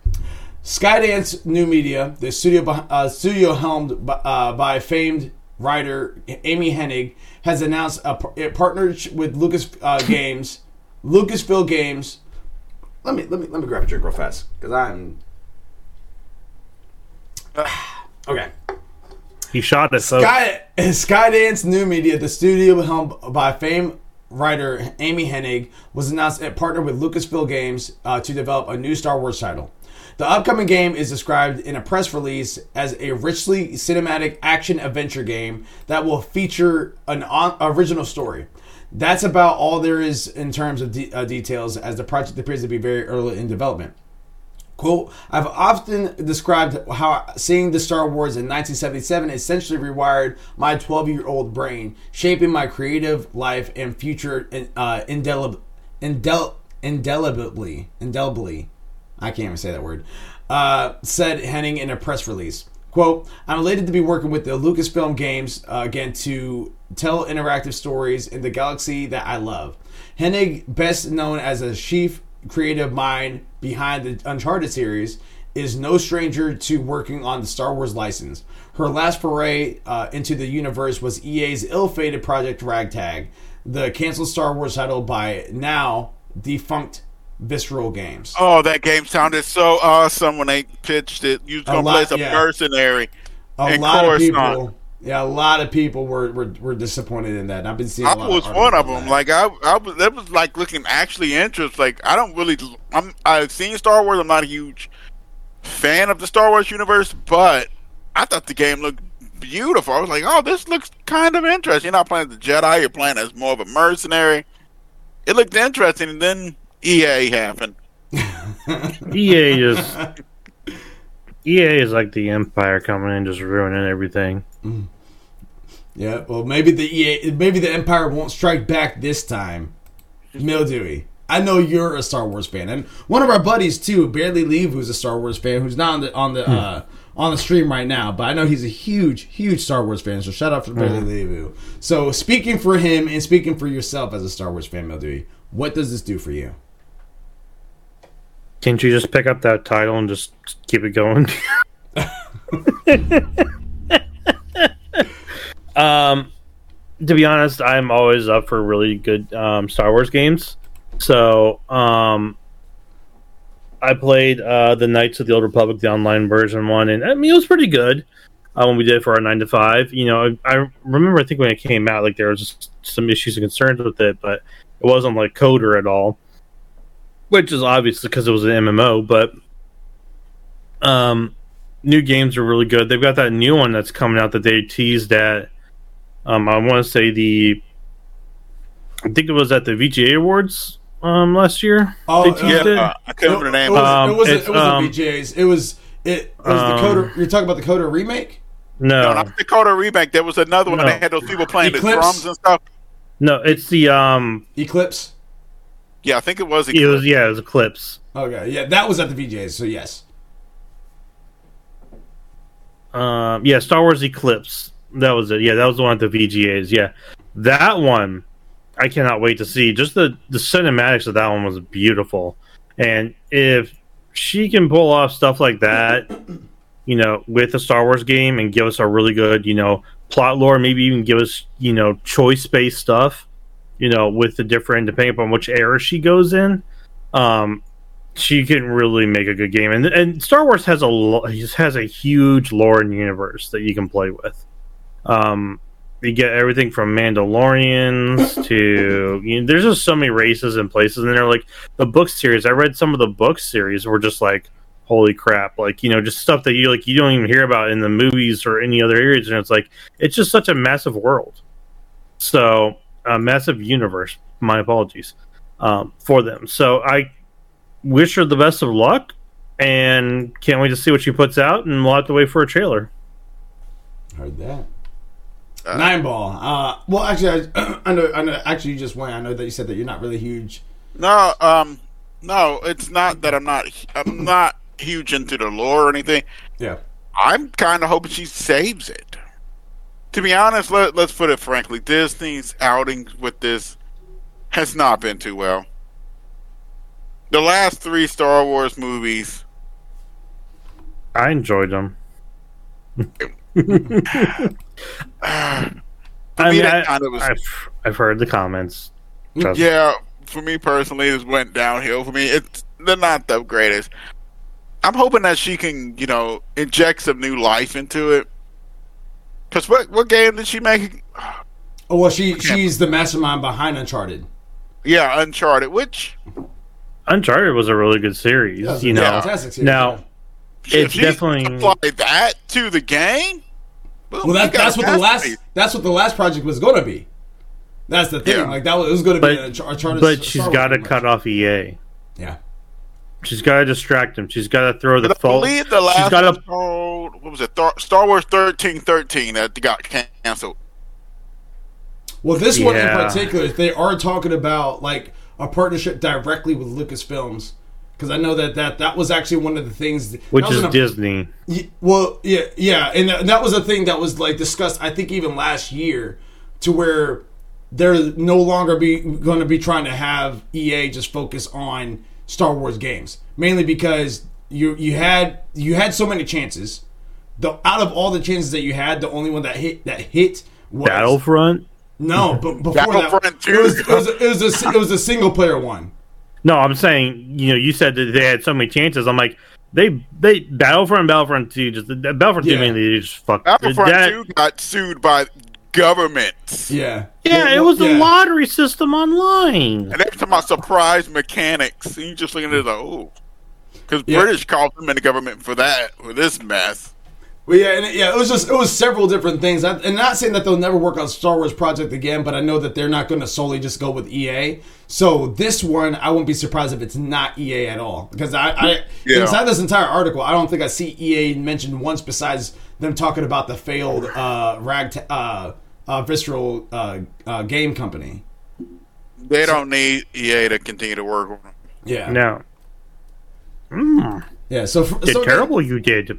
Skydance New Media, the studio uh, studio helmed by, uh, by famed writer Amy Hennig, has announced a, a partnership with Lucas uh, Games, Lucasfilm Games. Let me let me let me grab a drink real fast because I'm okay. He shot it. So Sky, Skydance New Media, the studio helmed by famed writer Amy Hennig, was announced a partner with Lucasfilm Games uh, to develop a new Star Wars title. The upcoming game is described in a press release as a richly cinematic action adventure game that will feature an original story. That's about all there is in terms of de- uh, details, as the project appears to be very early in development. Quote, I've often described how seeing the Star Wars in 1977 essentially rewired my 12 year old brain, shaping my creative life and future uh, indel- indelibly. Indelibly. I can't even say that word. Uh, said Hennig in a press release. Quote, I'm elated to be working with the Lucasfilm Games uh, again to tell interactive stories in the galaxy that I love. Hennig, best known as a chief creative mind behind the Uncharted series, is no stranger to working on the Star Wars license. Her last foray uh, into the universe was EA's ill fated Project Ragtag, the canceled Star Wars title by now defunct Visceral Games. Oh, that game sounded so awesome when they pitched it. You was gonna lot- play as a yeah. mercenary. a lot of people, yeah, a lot of people were, were, were disappointed in that. And I've been seeing. a I was of one of them. that. Like I, I was. That was like looking actually interesting. Like I don't really. I'm. I've seen Star Wars. I'm not a huge fan of the Star Wars universe, but I thought the game looked beautiful. I was like, oh, this looks kind of interesting. You're not playing as a Jedi. You're playing as more of a mercenary. It looked interesting, and then EA happened. EA is EA is like the Empire coming in, just ruining everything. Mm. yeah, well, maybe the EA, maybe the Empire won't strike back this time. Mildewy. I know you're a Star Wars fan, and one of our buddies too, Barely Leave, who's a Star Wars fan, who's not on the on the hmm. uh, on the stream right now, but I know he's a huge, huge Star Wars fan. So shout out for Barely hmm. Leave. So speaking for him and speaking for yourself as a Star Wars fan, Mildewy, what does this do for you? Can't you just pick up that title and just keep it going? um, to be honest, I'm always up for really good um, Star Wars games. So, um, I played uh, the Knights of the Old Republic, the online version one, and I mean it was pretty good uh, when we did it for our nine to five. You know, I, I remember I think when it came out, like there was just some issues and concerns with it, but it wasn't like KOTOR at all which is obviously because it was an MMO, but um, new games are really good. They've got that new one that's coming out that they teased at. Um, I want to say the I think it was at the VGA Awards um, last year. Oh, They teased uh, it. Uh, I can't remember the It, name. was, of Um, it wasn't. it's, It wasn't um, VJ's. It was. It, it was Um, the KOTOR. You're talking about the KOTOR remake. No, No, not the KOTOR remake. There was another one. No. They had those people playing Eclipse? the drums and stuff. no, it's the um, Eclipse. Yeah, I think it was. it was yeah, it was Eclipse. Okay, yeah, that was at the VJ's. So yes. Um, yeah, Star Wars Eclipse. That was it. Yeah, that was the one at the VGAs. Yeah, that one I cannot wait to see. Just the the cinematics of that one was beautiful, and if she can pull off stuff like that, you know, with a Star Wars game and give us a really good, you know, plot lore, maybe even give us, you know, choice based stuff, you know, with the different depending upon which era she goes in. Um, she can really make a good game, and and Star Wars has a has a huge lore and universe that you can play with. Um, you get everything from Mandalorians to you know, there's just so many races and places, and they're like the book series. I read some of the book series were just like holy crap, like you know just stuff that you like you don't even hear about in the movies or any other areas, and it's like it's just such a massive world. So a massive universe. My apologies um, for them. So I wish her the best of luck and can't wait to see what she puts out and we'll have to wait for a trailer Heard that. Uh, Nine ball. Uh, well, actually, I, I know. I know. Actually, you just went. I know that you said that you're not really huge. No, um, no, it's not that I'm not. I'm not huge into the lore or anything. Yeah. I'm kind of hoping she saves it. To be honest, let, let's put it frankly, Disney's outing with this has not been too well. The last three Star Wars movies, i enjoyed them I mean, that I, kind of was, I've, I've heard the comments mm-hmm. Trust yeah, for me personally, it went downhill. For me, it's they're not the greatest. I'm hoping that she can, you know, inject some new life into it. Cause what what game did she make? Oh well, she she's the mastermind behind Uncharted. Yeah, Uncharted, which uncharted was a really good series Yeah, you know fantastic series, now yeah. It's she definitely- apply that to the game. boom, Well, that, you that's what the last masterpiece. that's what the last project was going to be. That's the thing. Yeah. Like that was was going to be but, an Unch- Uncharted. but Star she's Wars got to cut much. off ea Yeah. She's got to distract him she's got to throw the But I fault believe the last she's got one to was called what was it? Thar- Star Wars thirteen thirteen that got canceled. Well, this one in particular, they are talking about like a partnership directly with Lucasfilms because I know that that that was actually one of the things. which that was is a- disney Y- Well, yeah, yeah, and that, that was a thing that was like discussed. I think even last year, to where they're no longer be going to be trying to have EA just focus on Star Wars games, mainly because you you had you had so many chances. The out of all the chances that you had, the only one that hit that hit was battlefront No, but before Battlefront that, 2. it was it was it was a, it was a single player one. No, I'm saying, you know, you said that they had so many chances. I'm like, they they Battlefront, Battlefront Two, just Battlefront Two mainly they just fuck. Battlefront that- two got sued by governments. Yeah, Yeah, Well, it was yeah. the lottery system online. And they're talking about surprise mechanics. And you just looking at it like, oh. Because Yeah. British called them in the government for that, for this mess. Well, yeah, and it, yeah, it was just it was several different things. I, and not saying that they'll never work on Star Wars project again, but I know that they're not going to solely just go with EA. So this one, I won't be surprised if it's not EA at all because I, I Yeah. inside this entire article, I don't think I see EA mentioned once besides them talking about the failed uh, rag uh, uh, visceral uh, uh, game company. They don't need EA to continue to work on them. Yeah, No, mm, yeah. So, for, so terrible you did.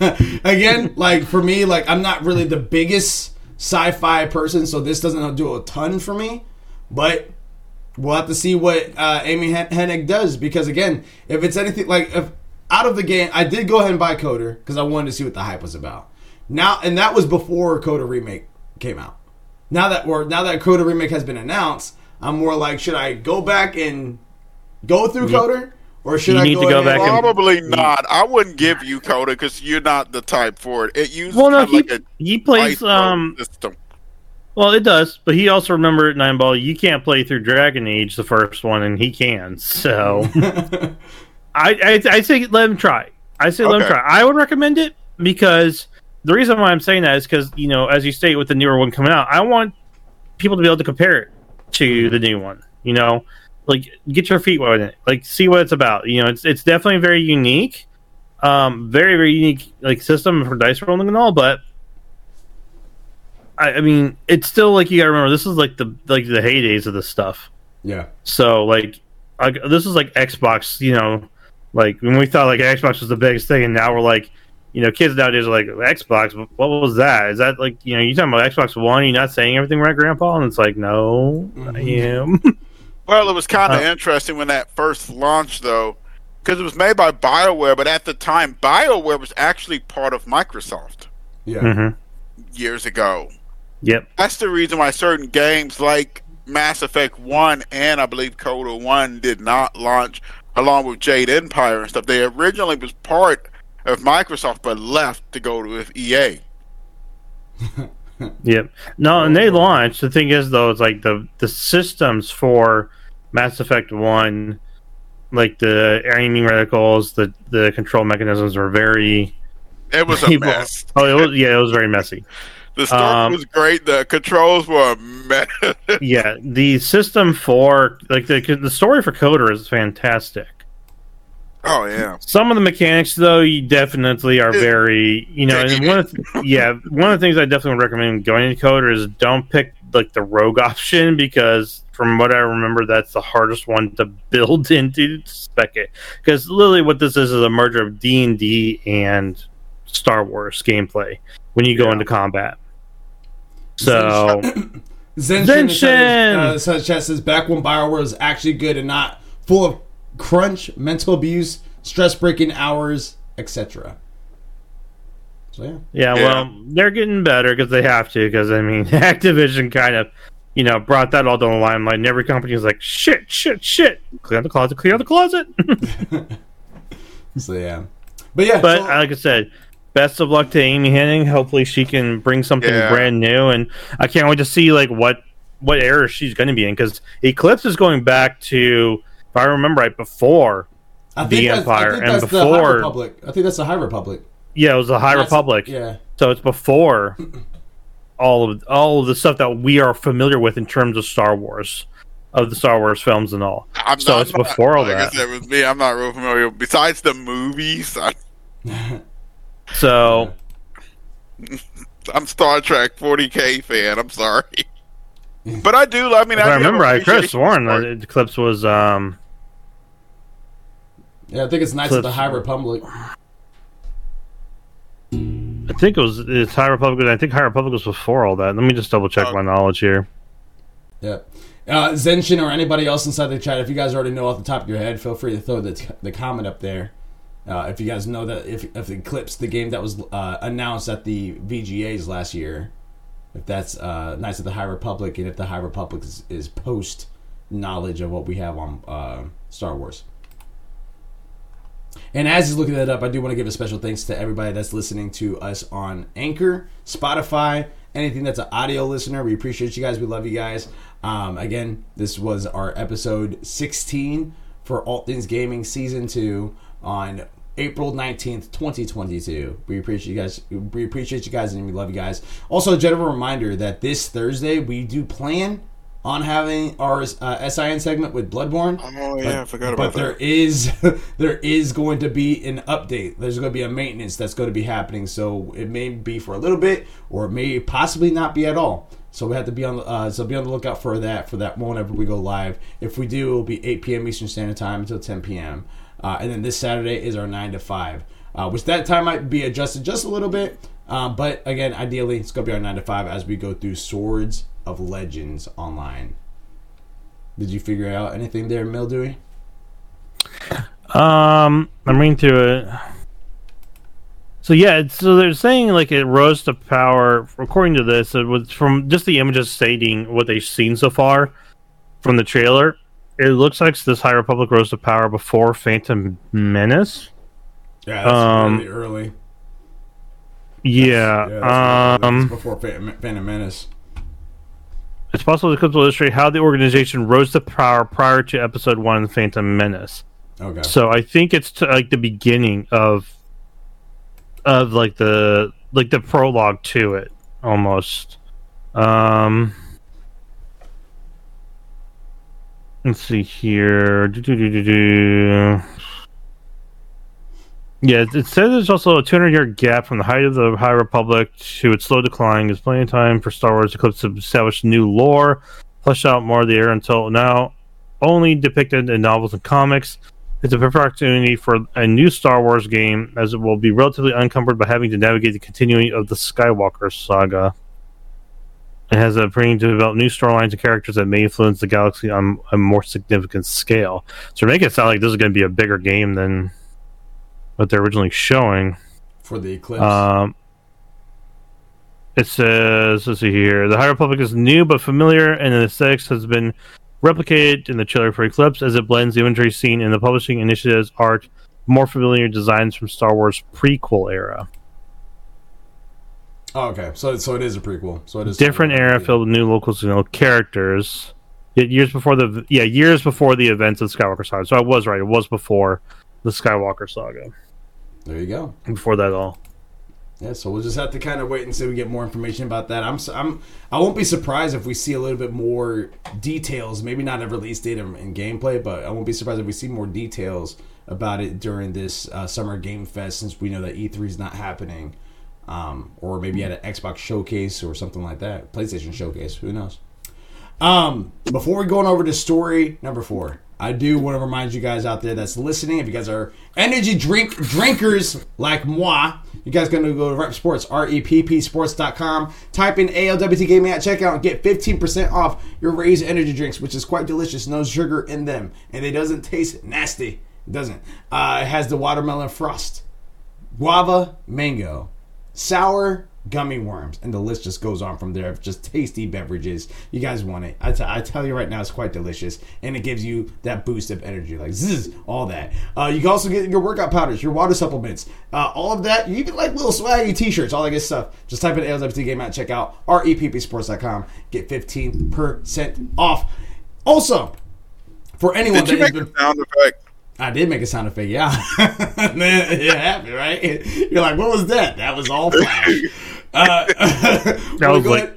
again, like for me, like I'm not really the biggest sci-fi person, so this doesn't do a ton for me. But we'll have to see what uh, Amy Hen- Hennig does because again, if it's anything like if out of the game, I did go ahead and buy KOTOR because I wanted to see what the hype was about. Now, and that was before KOTOR remake came out. Now that we're now that KOTOR remake has been announced, I'm more like, should I go back and go through KOTOR, or should You I need go, to go ahead back and- Probably not. I wouldn't give you KOTOR because you're not the type for it. It uses Well, no, kind he of like a he plays. Um, system. well, it does, but he also remember at Nine Ball. You can't play through Dragon Age, the first one, and he can. So I, I I say let him try. I say let him try. I would recommend it because the reason why I'm saying that is because you know, as you state with the newer one coming out, I want people to be able to compare it. to the new one. You know, like get your feet wet in it, like see what it's about. You know, it's it's definitely very unique, um, very very unique like system for dice rolling and all, but. I, I mean, it's still like you gotta remember. This is like the like the heydays of this stuff. Yeah. So like, like this is like Xbox, you know, like when we thought like Xbox was the biggest thing, and now we're like, you know, kids nowadays are like Xbox. What was that? Is that like you know you talking about Xbox One? You're not saying everything right, Grandpa? And it's like, no, I am. Well, it was kind of Uh, interesting when that first launched, though, because it was made by BioWare, but at the time, BioWare was actually part of Microsoft Yeah. hmm years ago. Yep. That's the reason why certain games like Mass Effect 1 and I believe KOTOR 1 did not launch along with Jade Empire and stuff. They originally was part of Microsoft but left to go with E EA. Yep. No, and they launched. The thing is, though, it's like the the systems for Mass Effect One, like the aiming reticles, the the control mechanisms were very. It was a mess. Oh, it was, yeah, it was very messy. The story Um, was great. The controls were a mess. yeah, the system for like the the story for KOTOR is fantastic. oh yeah. Some of the mechanics, though, you definitely are very, you know, and one of the, yeah, one of the things I definitely would recommend going into KOTOR is don't pick like the rogue option because from what I remember, that's the hardest one to build into spec it. Because literally, what this is is a merger of D and D and Star Wars gameplay when you go Yeah. into combat. So Zenshin, Zenshin! Uh, so chat says back when Bioware was actually good and not full of crunch, mental abuse, stress breaking hours, etc. So yeah. Yeah, Yeah. well, they're getting better because they have to. Because I mean, Activision kind of, you know, brought that all down the limelight, and every company is like, "Shit, shit, shit! Clear out the closet, clear out the closet." So yeah. But yeah. but so- like I said, best of luck to Amy Hennig. Hopefully, she can bring something Yeah. brand new, and I can't wait to see like what what era she's going to be in. Because Eclipse is going back to, if I remember right, before. I the Empire, I think and that's the High before- Republic. I think that's the High Republic. Yeah, it was the High That's- Republic. Yeah. So it's before all of all of the stuff that we are familiar with in terms of Star Wars, of the Star Wars films and all. I'm So not- it's before all like that. I said, with me, I'm not real familiar. Besides the movies, I, So I'm Star Trek 40k fan. I'm sorry, but I do. I mean, if I, remember, I could have sworn for that. Eclipse was um Yeah, I think it's Knights of the High Republic. I think it was it's High Republic. I think High Republic was before all that. Let me just double check Oh. my knowledge here. Yeah. Uh, Zenshin or anybody else inside the chat, if you guys already know off the top of your head, feel free to throw the, the comment up there. Uh, if you guys know that, if, if Eclipse, the game that was uh, announced at the VGAs last year, if that's uh, Knights of the High Republic, and if the High Republic is, is post knowledge of what we have on uh, Star Wars. And as he's looking that up, I do want to give a special thanks to everybody that's listening to us on Anchor, Spotify, anything that's an audio listener. We appreciate you guys. We love you guys. Um, again, this was our episode 16 for All Things Gaming Season 2 on April 19th, 2022. We appreciate you guys. We appreciate you guys and we love you guys. Also, a general reminder that this Thursday we do plan on having our uh, SIN segment with Bloodborne. Oh yeah, I forgot But about there that. is there is going to be an update. There's going to be a maintenance that's going to be happening. So it may be for a little bit, or it may possibly not be at all. So we have to be on the uh, so be on the lookout for that for that whenever we go live. If we do, it will be 8 p.m. Eastern Standard Time until 10 p.m. Uh, and then this Saturday is our nine to five, uh, which that time might be adjusted just a little bit. Um, but again, ideally, it's going to be our nine to five as we go through Swords of Legends online. Did you figure out anything there, Mildewy? Um, I'm reading through it. So yeah, so they're saying like it rose to power. According to this, it was from just the images stating what they've seen so far from the trailer. It looks like this High Republic rose to power before Phantom Menace. Yeah, that's Um, really early. Yeah. Yeah, that's really early. um, It's before Phantom, Menace. it's possible the clip will illustrate how the organization rose to power prior to Episode One, Phantom Menace. Okay. So I think it's to, like the beginning of of like the like the prologue to it almost. Um Let's see here. Do-do-do-do-do. Yeah, it- says there's also a 200 year gap from the height of the High Republic to its slow decline. There's plenty of time for Star Wars Eclipse to establish new lore, flesh out more of the era until now only depicted in novels and comics. It's a perfect opportunity for a new Star Wars game, as it will be relatively unencumbered by having to navigate the continuing of the Skywalker saga. It has a bringing to develop new storylines and characters that may influence the galaxy on a more significant scale. So, make it sound like this is going to be a bigger game than what they're originally showing. for the eclipse. Um, it says, let's see here. The High Republic is new but familiar, and the aesthetics has been replicated in the trailer for Eclipse as it blends the imagery seen in the publishing initiative's art, more familiar designs from Star Wars prequel era. Oh, okay, so so it is a prequel. So it is Different era filled with new local you know, characters. Yet years before the yeah years before the events of Skywalker Saga. So I was right. It was before the Skywalker Saga. There you go. Before that all. Yeah, so we'll just have to kind of wait until we get more information about that. I'm, I'm, I won't be surprised if we see a little bit more details. Maybe not a release date and, and gameplay, but I won't be surprised if we see more details about it during this uh, summer game fest, since we know that E3 is not happening, um, or maybe at an Xbox showcase or something like that, PlayStation showcase. Who knows? Um, before we go on over to story number four, I do want to remind you guys out there that's listening, if you guys are energy drink drinkers like moi, you guys gonna go to REPP Sports, R-E-P-P sports.com, type in ALWT Gaming at checkout and get 15% off your Raze energy drinks, which is quite delicious, no sugar in them, and it doesn't taste nasty. It doesn't. Uh, it has the watermelon frost, guava, mango, sour gummy worms, and the list just goes on from there of just tasty beverages. You guys want it. I, t- I tell you right now, it's quite delicious, and it gives you that boost of energy, like zzz, all that. Uh, you can also get your workout powders, your water supplements, uh, all of that. You even like little swaggy t-shirts, all that good stuff. Just type in ALWT Game out, check out E reppsports.com, get 15% off. Also, for anyone Did you that has make been a sound effect? I did make a sound effect, yeah. Man, you're happy, right? You're like, what was that? That was all flash. Uh, That was like-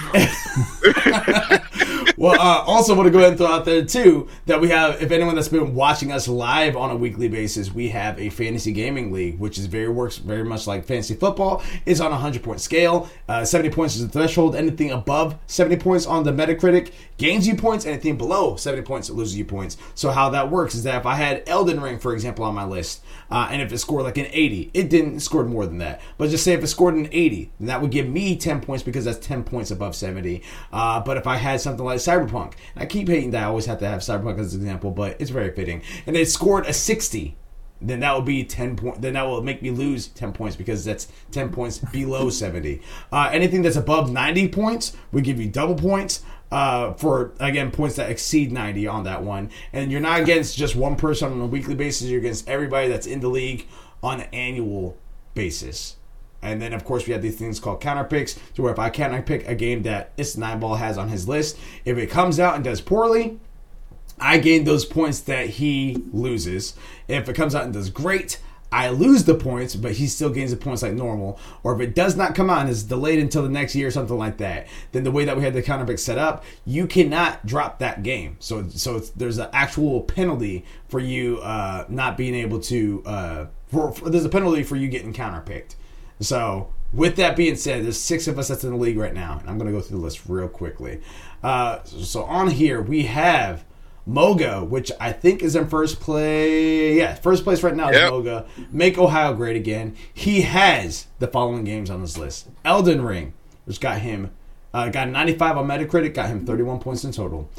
well, uh, also want to go ahead and throw out there too that we have, if anyone that's been watching us live on a weekly basis, we have a fantasy gaming league, which is very works very much like fantasy football. is on a hundred point scale. Uh, Seventy points is the threshold. Anything above seventy points on the Metacritic gains you points. Anything below seventy points loses you points. So how that works is that if I had Elden Ring, for example, on my list, uh, and if it scored like an eighty, it didn't it scored more than that. But just say if it scored an eighty, then that would give me ten points because that's ten points above seventy. Uh, but if I had something like Cyberpunk, and I keep hating that I always have to have Cyberpunk as an example, but it's very fitting, and it scored a sixty then that will be 10 point then that will make me lose 10 points because that's 10 points below 70 uh, anything that's above 90 points we give you double points uh, for again points that exceed 90 on that one. And you're not against just one person on a weekly basis you're against everybody that's in the league on an annual basis. And then, of course, we have these things called counter picks, to where if I counter pick a game that this nine ball has on his list, if it comes out and does poorly, I gain those points that he loses. If it comes out and does great, I lose the points, but he still gains the points like normal. Or if it does not come out and is delayed until the next year or something like that, then the way that we had the counter pick set up, you cannot drop that game. So, so there's an actual penalty for you uh, not being able to. Uh, for, for, there's a penalty for you getting counter picked. So, with that being said, there's six of us that's in the league right now, and I'm going to go through the list real quickly. Uh, so, on here, we have Moga, which I think is in first place. Yeah, first place right now is Yep. Moga. Make Ohio great again. He has the following games on his list Elden Ring, which got him, uh, got 95 on Metacritic, got him 31 points in total.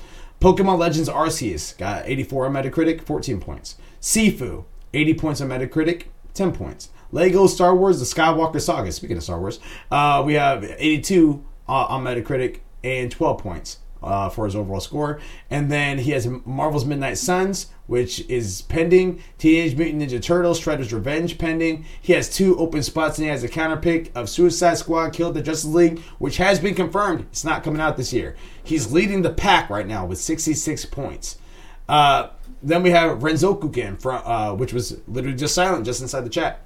Pokemon Legends Arceus got 84 on Metacritic, 14 points. Sifu, 80 points on Metacritic, 10 points. Lego Star Wars The Skywalker Saga, speaking of Star Wars, uh, we have 82 uh, on Metacritic and 12 points uh, for his overall score. And then he has Marvel's Midnight Suns, which is pending. Teenage Mutant Ninja Turtles, Shredder's Revenge pending. He has two open spots and he has a counter pick of Suicide Squad Killed the Justice League, which has been confirmed. It's not coming out this year. He's leading the pack right now with 66 points. Uh, then we have Renzokuken, from, uh, which was literally just silent just inside the chat.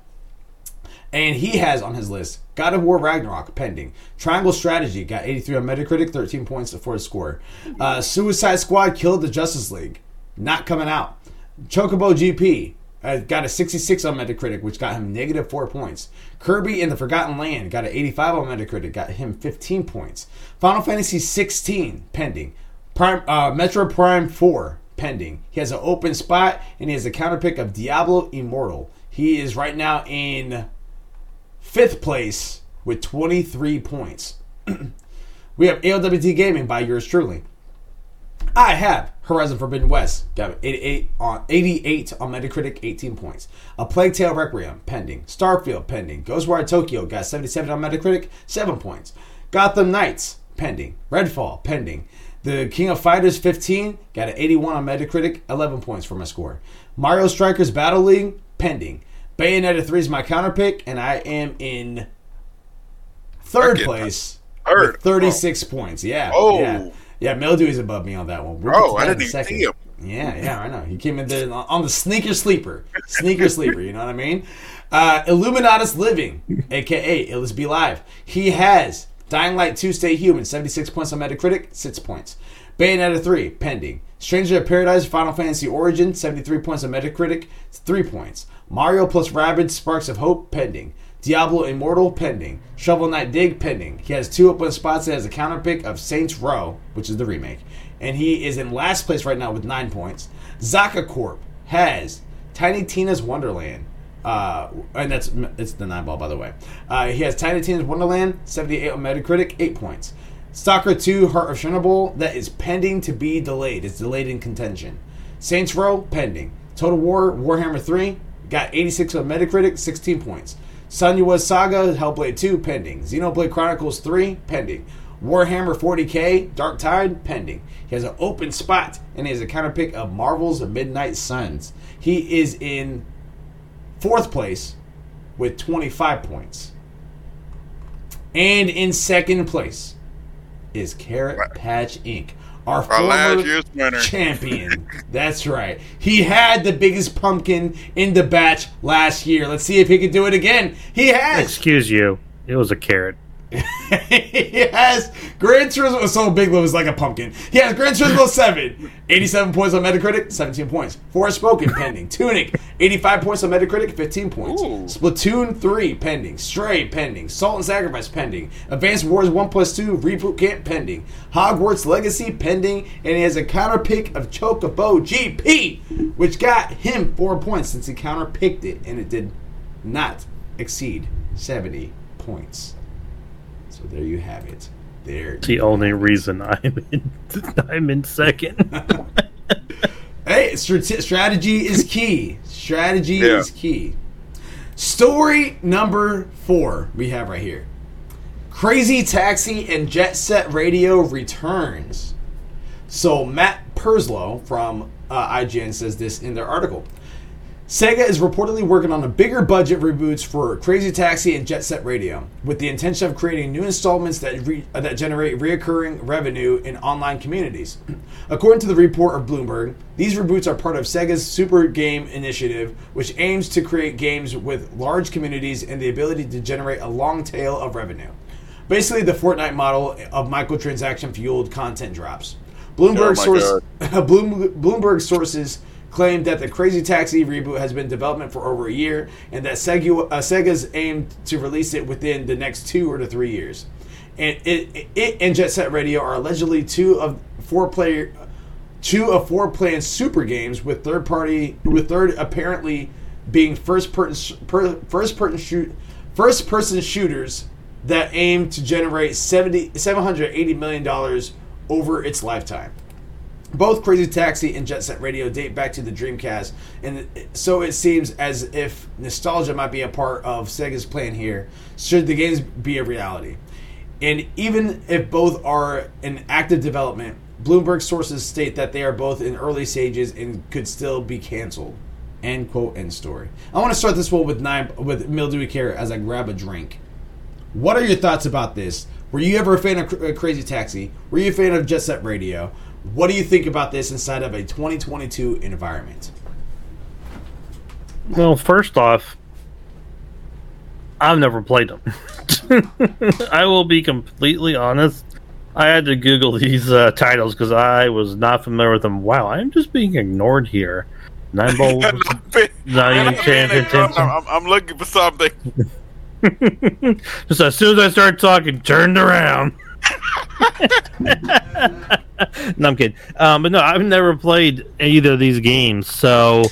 And he has on his list God of War Ragnarok pending. Triangle Strategy got 83 on Metacritic, 13 points for his score. Uh, Suicide Squad killed the Justice League, not coming out. Chocobo GP uh, got a 66 on Metacritic, which got him negative 4 points. Kirby in the Forgotten Land got an 85 on Metacritic, got him 15 points. Final Fantasy 16 pending. Prime, uh, Metroid Prime 4 pending. He has an open spot, and he has a counterpick of Diablo Immortal. He is right now in fifth place with 23 points. we have ALWT Gaming by yours truly. I have Horizon Forbidden West, got 88 on 88 on Metacritic, 18 points. A Plague Tale Requiem pending. Starfield pending. Ghostwire Tokyo got 77 on Metacritic, 7 points. Gotham Knights pending. Redfall pending. The King of Fighters 15 got an 81 on Metacritic, 11 points for my score. Mario Strikers Battle League pending. Bayonetta 3 is my counter pick, and I am in third place Third. with 36 points. Yeah. Oh. Yeah. Yeah, Mildew is above me on that one. We'll Oh, I didn't even see him. Yeah, yeah, I know. He came in there on the sneaker sleeper. Sneaker sleeper, you know what I mean? Uh, Illuminatus Living, aka Illis Be Live. He has Dying Light 2 Stay Human, 76 points on Metacritic, 6 points. Bayonetta 3, pending. Stranger of Paradise Final Fantasy Origin, 73 points on Metacritic, 3 points. Mario plus Rabbid, Sparks of Hope, pending. Diablo Immortal, pending. Shovel Knight Dig, pending. He has two open spots and has a counter pick of Saints Row, which is the remake. And he is in last place right now with 9 points. Zaka Corp has Tiny Tina's Wonderland. Uh, and that's it's the nine ball by the way. Uh, he has Tiny Tina's Wonderland, 78 on Metacritic, 8 points. Stalker 2 Heart of Chernobyl, that is pending to be delayed. It's delayed in contention. Saints Row, pending. Total War, Warhammer 3, got 86 on Metacritic, 16 points. Senua's Saga, Hellblade 2, pending. Xenoblade Chronicles 3, pending. Warhammer 40k, Dark Tide, pending. He has an open spot, and he has a counter pick of Marvel's Midnight Suns. He is in fourth place with 25 points. And in second place is Carrot Patch Inc., our Our former last year's winner. champion. That's right. He had the biggest pumpkin in the batch last year. Let's see if he can do it again. He has. Excuse you. It was a carrot. he has Gran Turismo. So Big Lou is like a pumpkin. He has Gran Turismo 7, 87 points on Metacritic, 17 points. Forspoken pending. Tunic, 85 points on Metacritic, 15 points. Ooh. Splatoon 3 pending. Stray pending. Salt and Sacrifice pending. Advanced Wars 1 plus 2 Reboot Camp pending. Hogwarts Legacy pending. And he has a counter pick of Chocobo GP, which got him 4 points since he counter picked it and it did not exceed 70 points. So there you have it. There. The only reason I'm in. I'm in second. Hey, strate- strategy is key. Strategy Yeah. is key. Story number four we have right here. Crazy Taxi and Jet Set Radio returns. So Matt Purslow from uh, IGN says this in their article. Sega is reportedly working on a bigger budget reboots for Crazy Taxi and Jet Set Radio, with the intention of creating new installments that re- uh, that generate reoccurring revenue in online communities. According to the report of Bloomberg, these reboots are part of Sega's Super Game Initiative, which aims to create games with large communities and the ability to generate a long tail of revenue. Basically, the Fortnite model of microtransaction fueled content drops. Bloomberg Oh source Bloomberg sources claimed that the Crazy Taxi reboot has been in development for over a year, and that Sega, uh, Sega's aimed to release it within the next two or to three years. And it, it and Jet Set Radio are allegedly two of four player, two of four planned super games with third party with third apparently being first person per, first person shoot first person shooters that aim to generate 70 780 million dollars over its lifetime. Both Crazy Taxi and Jet Set Radio date back to the Dreamcast, and so it seems as if nostalgia might be a part of Sega's plan here, should the games be a reality. And even if both are in active development, Bloomberg sources state that they are both in early stages and could still be canceled. End quote. End story. I want to start this one with nine with Mildewy care as I grab a drink. What are your thoughts about this? Were you ever a fan of uh, Crazy Taxi? Were you a fan of Jet Set Radio? What do you think about this inside of a 2022 environment? Well, first off, I've never played them. I will be completely honest. I had to Google these uh, titles because I was not familiar with them. Wow, I'm just being ignored here. Nine ball, not even paying attention. I'm, I'm looking for something. just as soon as I started talking, turned around. no, I'm kidding. Um, but no, I've never played either of these games, so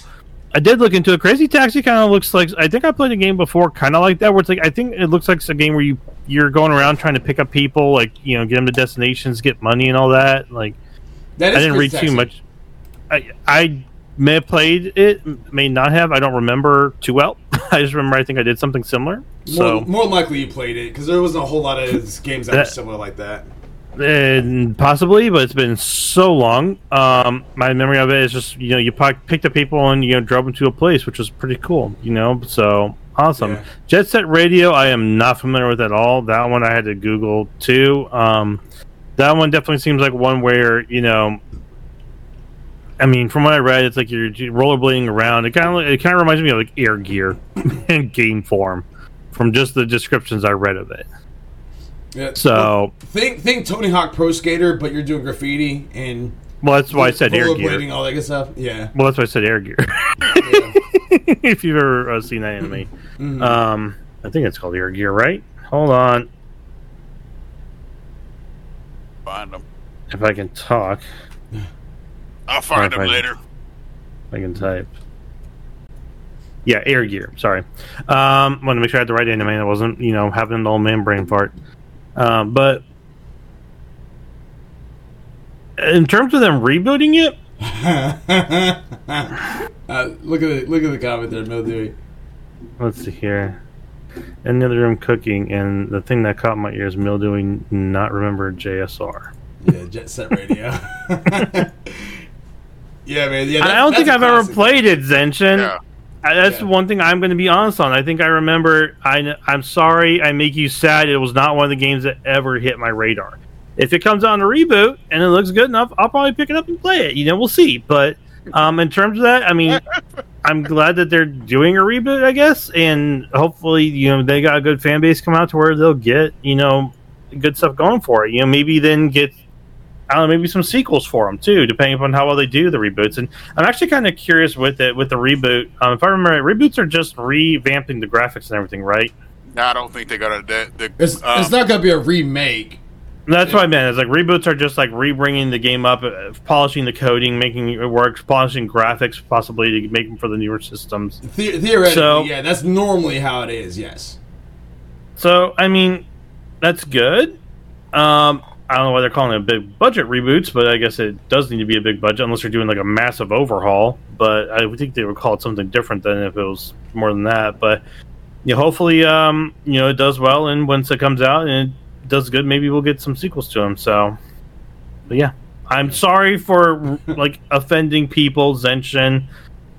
I did look into it. Crazy Taxi kind of looks like I think I played a game before, kind of like that, where it's like I think it looks like it's a game where you you're going around trying to pick up people, like you know, get them to destinations, get money, and all that. Like That I didn't read Crazy too much. I I may have played it, may not have. I don't remember too well. I just remember I think I did something similar. So More, more than likely you played it because there wasn't a whole lot of games that were similar like that. And possibly, but it's been so long. Um, my memory of it is just you know you pi- picked up people and you know drove them to a place, which was pretty cool. You know, so awesome. Yeah. Jet Set Radio, I am not familiar with at all. That one I had to Google too. Um, that one definitely seems like one where you know. I mean, from what I read, it's like you're rollerblading around. It kind of it kind of reminds me of like Air Gear in game form, from just the descriptions I read of it. Yeah. So, think think Tony Hawk Pro Skater, but you're doing graffiti and well, that's why I said Air Gear. rollerblading, all that good stuff. Yeah. Well, that's why I said air gear. yeah. if you've ever uh, seen that anime, Mhm. um, I think it's called air gear, right? Hold on, Find them. if I can talk, I'll find them Alright, later. I can type. Yeah, air gear. Sorry, um, want to make sure I had the right anime. I wasn't, you know, having an old man brain fart. Um, but in terms of them rebooting it, uh, look at the look at the comment there, Mildewy. let's see here. In the other room cooking, and the thing that caught my ear is mildewing not remember JSR. Yeah, Jet Set Radio. yeah, man. Yeah, I don't think I've ever played it, Zenshin. Yeah. That's Yeah. one thing I'm going to be honest on. I think I remember. I, I'm sorry, I make you sad. It was not one of the games that ever hit my radar. If it comes on a reboot and it looks good enough, I'll probably pick it up and play it. You know, we'll see. But um, in terms of that, I mean, I'm glad that they're doing a reboot, I guess, and hopefully, you know, they got a good fan base come out to where they'll get, you know, good stuff going for it. You know, maybe then get I don't know, maybe some sequels for them too, depending upon how well they do the reboots. And I'm actually kind of curious with it with the reboot. Um, if I remember, right, reboots are just revamping the graphics and everything, right? No, I don't think they're gonna. The, the, It's, um, it's not gonna be a remake. And that's what I meant. It's like reboots are just like re-bringing the game up, uh, polishing the coding, making it work, polishing graphics, possibly to make them for the newer systems. The- theoretically, So- yeah, that's normally how it is. Yes. So I mean, that's good. Um, I don't know why they're calling it big budget reboots, but I guess it does need to be a big budget unless they're doing like a massive overhaul. But I think they would call it something different than if it was more than that. But you know, hopefully, um, you know, it does well, and once it comes out and it does good, maybe we'll get some sequels to them. So, but yeah, I'm sorry for like offending people, Zenshin.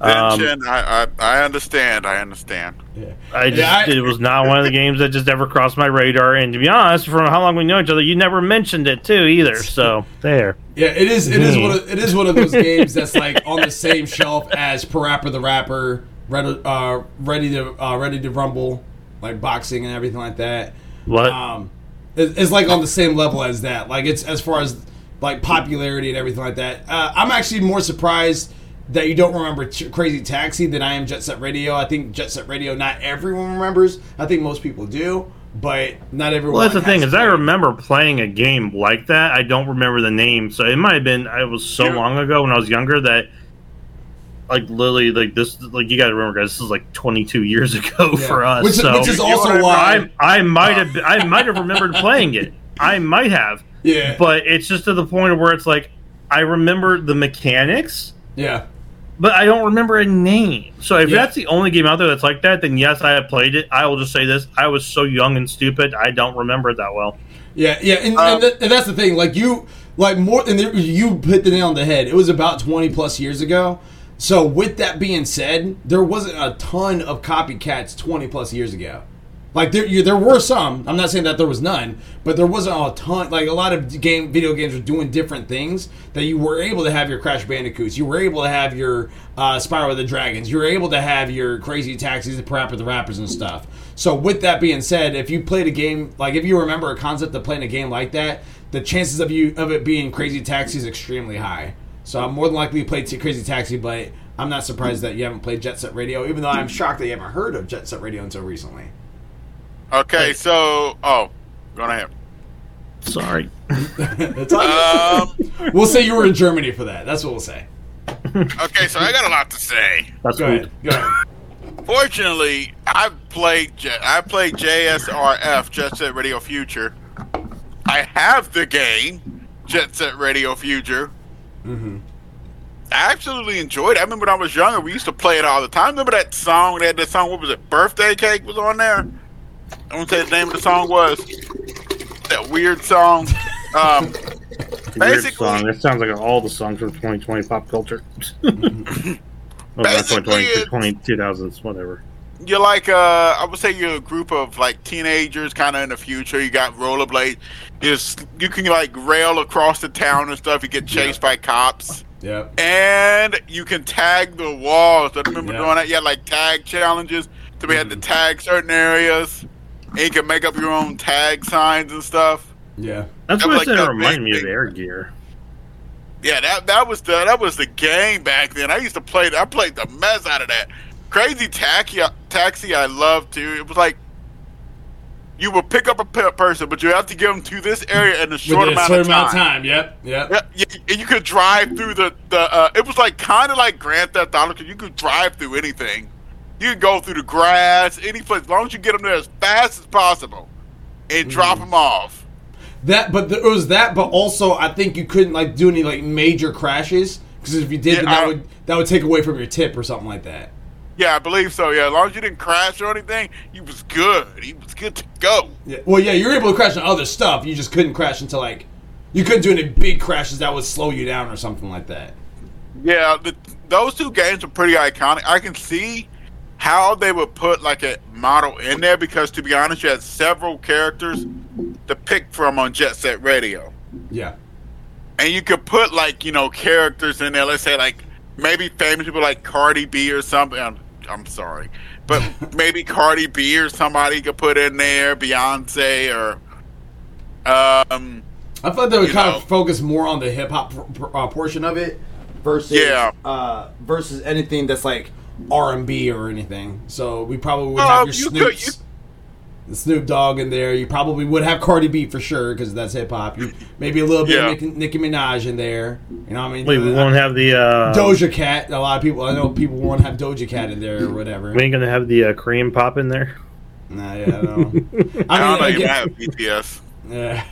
Um, I, I I understand. I understand. Yeah. I just Yeah, I- it was not one of the games that just ever crossed my radar. And to be honest, from how long we know each other, you never mentioned it too either. So there. Yeah, it is. It is one. Of, it is one of those games that's like on the same shelf as Parappa the Rapper, ready, uh, ready to uh, ready to rumble, like boxing and everything like that. What? Um, it- it's like on the same level as that. Like it's as far as like popularity and everything like that. Uh, I'm actually more surprised that you don't remember Ch- Crazy Taxi than I am Jet Set Radio. I think Jet Set Radio not everyone remembers. I think most people do, but not everyone. well, that's the thing is, I remember playing a game like that. I don't remember the name, so it might have been. I was so Yeah. long ago when I was younger that, like, literally, like this, like you got to remember, guys, this is like 22 years ago Yeah. for us. which, so which is also wanna- why. I, I might have, I might have remembered playing it. I might have, yeah, but it's just to the point where it's like I remember the mechanics. Yeah. but I don't remember a name. So if Yeah. that's the only game out there that's like that, then yes, I have played it. I will just say this: I was so young and stupid, I don't remember it that well. Yeah, yeah, and, Um, and, th- and that's the thing. Like you, like more, and there, you hit the nail on the head. It was about twenty plus years ago. So with that being said, there wasn't a ton of copycats twenty plus years ago. Like there, you, there were some. I'm not saying that there was none, but there wasn't a ton. Like a lot of game, video games were doing different things that you were able to have your Crash Bandicoots. You were able to have your uh, Spyro the Dragons. You were able to have your Crazy Taxis, the Parappa the Rappers, and stuff. So with that being said, if you played a game like if you remember a concept of playing a game like that, the chances of you of it being Crazy Taxi is extremely high. So I'm more than likely to play T- Crazy Taxi, but I'm not surprised that you haven't played Jet Set Radio, even though I'm shocked that you haven't heard of Jet Set Radio until recently. Okay, so oh, go ahead. Sorry. It's all good. Um, we'll say you were in Germany for that. That's what we'll say. okay, so I got a lot to say. That's Go cool. ahead. Go ahead. Fortunately, I've played J- I played JSRF Jet Set Radio Future. I have the game Jet Set Radio Future. Mm-hmm. I absolutely enjoyed it. I remember when I was younger, we used to play it all the time. Remember that song? They had that song. What was it? Birthday Cake was on there. I want to say the name of the song was that weird song. Um, Weird song. That sounds like all the songs from 2020 pop culture. well, not Basically, 2020, 20, 2000s, whatever. you're like uh I would say you're a group of like teenagers kind of in the future. You got rollerblades. You just, you can like rail across the town and stuff. You get chased by cops. Yep. And you can tag the walls. I remember Yeah. doing that. You had like tag challenges. So we had to tag certain areas. And you can make up your own tag signs and stuff. Yeah. That's That what was I like said. It reminded me of. Air Gear. Yeah, that that was the that was the game back then. I used to play. I played the mess out of that. Crazy Taxi, Taxi, I loved too. It was like you would pick up a person, but you have to get them to this area in a short Within a amount, short of, amount time. of time. Yep. Yep. Yeah, yeah, and you could drive through the the. Uh, it was like kind of like Grand Theft Auto because you could drive through anything. You could go through the grass, any place, as long as you get them there as fast as possible, and drop Mm-hmm. them off. That, but there was that, but also I think you couldn't like do any like major crashes because if you did, Yeah, that I- would that would take away from your tip or something like that. Yeah, I believe so. Yeah, as long as you didn't crash or anything, you was good. He was good to go. Yeah. Well, yeah, you were able to crash on other stuff. You just couldn't crash into like you couldn't do any big crashes that would slow you down or something like that. Yeah, the, those two games are pretty iconic. I can see how they would put like a model in there because, to be honest, you had several characters to pick from on Jet Set Radio, Yeah. and you could put like you know characters in there. Let's say like maybe famous people like Cardi B or something. I'm, I'm sorry, but maybe Cardi B or somebody could put in there, Beyonce or um. I thought they would kind know. of focus more on the hip hop uh, portion of it versus Yeah. uh, versus anything that's like R and B or anything. So we probably would Uh, have your you could- you- the Snoop Dogg in there. You probably would have Cardi B for sure because that's hip hop. Maybe a little bit Yeah. of Nicki, Nicki Minaj in there. You know what I mean? Wait, we Uh, won't have the. Uh, Doja Cat. A lot of people. I know people want to have Doja Cat in there or whatever. We ain't gonna have the uh, Korean pop in there. Nah, yeah, I know. I don't know. I You mean, might again, have BTS. yeah,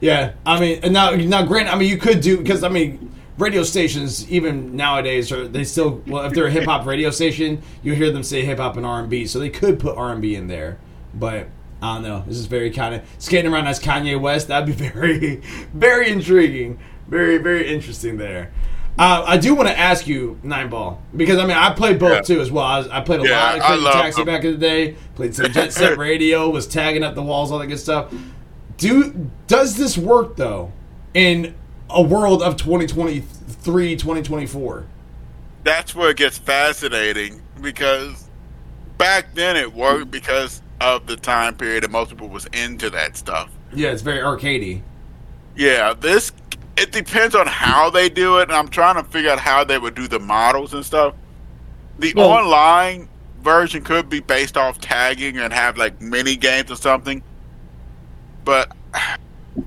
yeah. I mean, now, now, grant. I mean, you could do because I mean, radio stations even nowadays are they still well if they're a hip hop radio station, you hear them say hip hop and R and B, so they could put R and B in there, but. I don't know. This is very kind of skating around as Kanye West. That'd be very, very intriguing. Very, very interesting there. Uh, I do want to ask you, Nine Ball, because I mean I played both Yeah. too as well. I, was, I played a Yeah, lot of I Crazy love Taxi them. back in the day. Played some Jet Set Radio. Was tagging up the walls, all that good stuff. Do does this work though in a world of 2023, 2024? that's where it gets fascinating because back then it worked because of the time period and most people was into that stuff. Yeah, it's very arcadey. Yeah, this it depends on how they do it, and I'm trying to figure out how they would do the models and stuff. The Well- online version could be based off tagging and have like mini games or something, but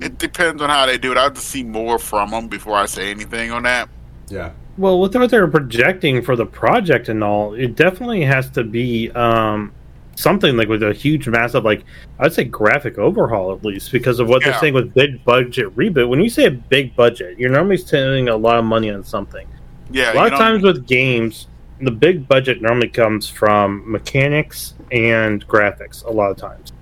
it depends on how they do it. I have to see more from them before I say anything on that. Yeah. Well, with what they're projecting for the project and all, it definitely has to be um, something like with a huge, massive, like I'd say graphic overhaul at least, because of what Yeah. they're saying with big budget reboot. When you say a big budget, you're normally spending a lot of money on something. Yeah, a lot of times with games, the big budget normally comes from mechanics and graphics. A lot of times,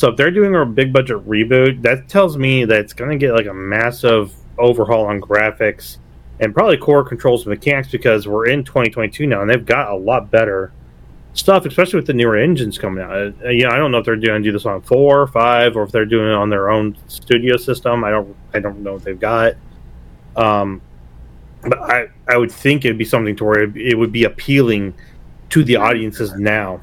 so if they're doing a big budget reboot, that tells me that it's going to get like a massive overhaul on graphics and probably core controls and mechanics because we're in 2022 now and they've got a lot better stuff, especially with the newer engines coming out. Uh, yeah, I don't know if they're doing do this on four or five, or if they're doing it on their own studio system. I don't, I don't know what they've got. Um, but I, I would think it'd be something to where it, it would be appealing to the audiences now.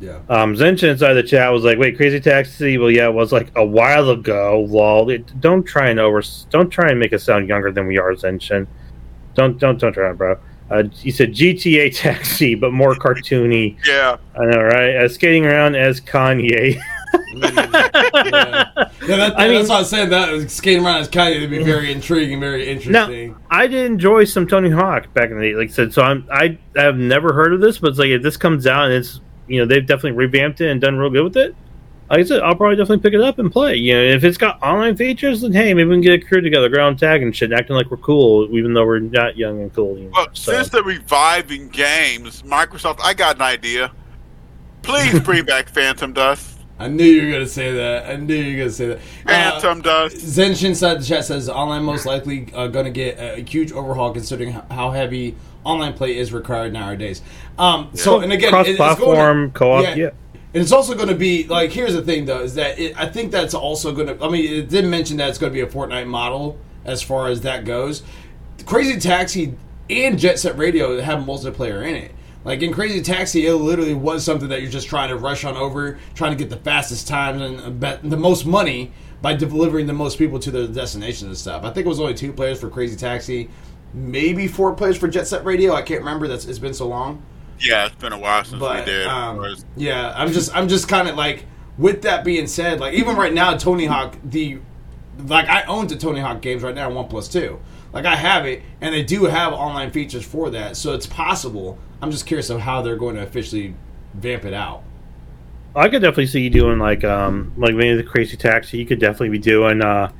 Yeah. Um, Zenshin inside the chat was like, "Wait, Crazy Taxi? Well, yeah, it was like a while ago. Lol. It, don't try and over. Don't try and make us sound younger than we are, Zenshin. Don't don't don't try, bro. Uh, he said GTA Taxi, but more cartoony. Yeah. I know, right? Uh, skating around as Kanye. yeah, yeah that, I mean- that's what I said. That skating around as Kanye would be very intriguing, very interesting. I did enjoy some Tony Hawk back in the day. Like I said, so I'm I have never heard of this, but it's like if this comes out and it's you know they've definitely revamped it and done real good with it. Like I said, I'll probably definitely pick it up and play. You know, if it's got online features, then hey, maybe we can get a crew together, go on tag and shit, acting like we're cool, even though we're not young and cool. You know? Well, So- since they're reviving games, Microsoft, I got an idea. Please bring back Phantom Dust. I knew you were gonna say that. I knew you were gonna say that. Uh, Phantom Dust. Zenshin inside the chat says online most likely uh, going to get a huge overhaul considering how heavy online play is required nowadays. Um, so and again, it- it's cross-platform co-op, yeah. And it's also going to be like here's the thing though is that it, I think that's also going to. I mean, it didn't mention that it's going to be a Fortnite model as far as that goes. Crazy Taxi and Jet Set Radio have multiplayer in it. Like in Crazy Taxi, it literally was something that you're just trying to rush on over, trying to get the fastest times and the most money by delivering the most people to their destinations and stuff. I think it was only two players for Crazy Taxi, maybe four players for Jet Set Radio. I can't remember. That's it's been so long. Yeah, it's been a while since But we did. um, yeah, I'm just I'm just kind of like with that being said, like even right now, Tony Hawk the like I own the Tony Hawk games right now, one plus two. Like I have it, and they do have online features for that, so it's possible. I'm just curious of how they're going to officially vamp it out. I could definitely see you doing like um like maybe the crazy taxi. You could definitely be doing uh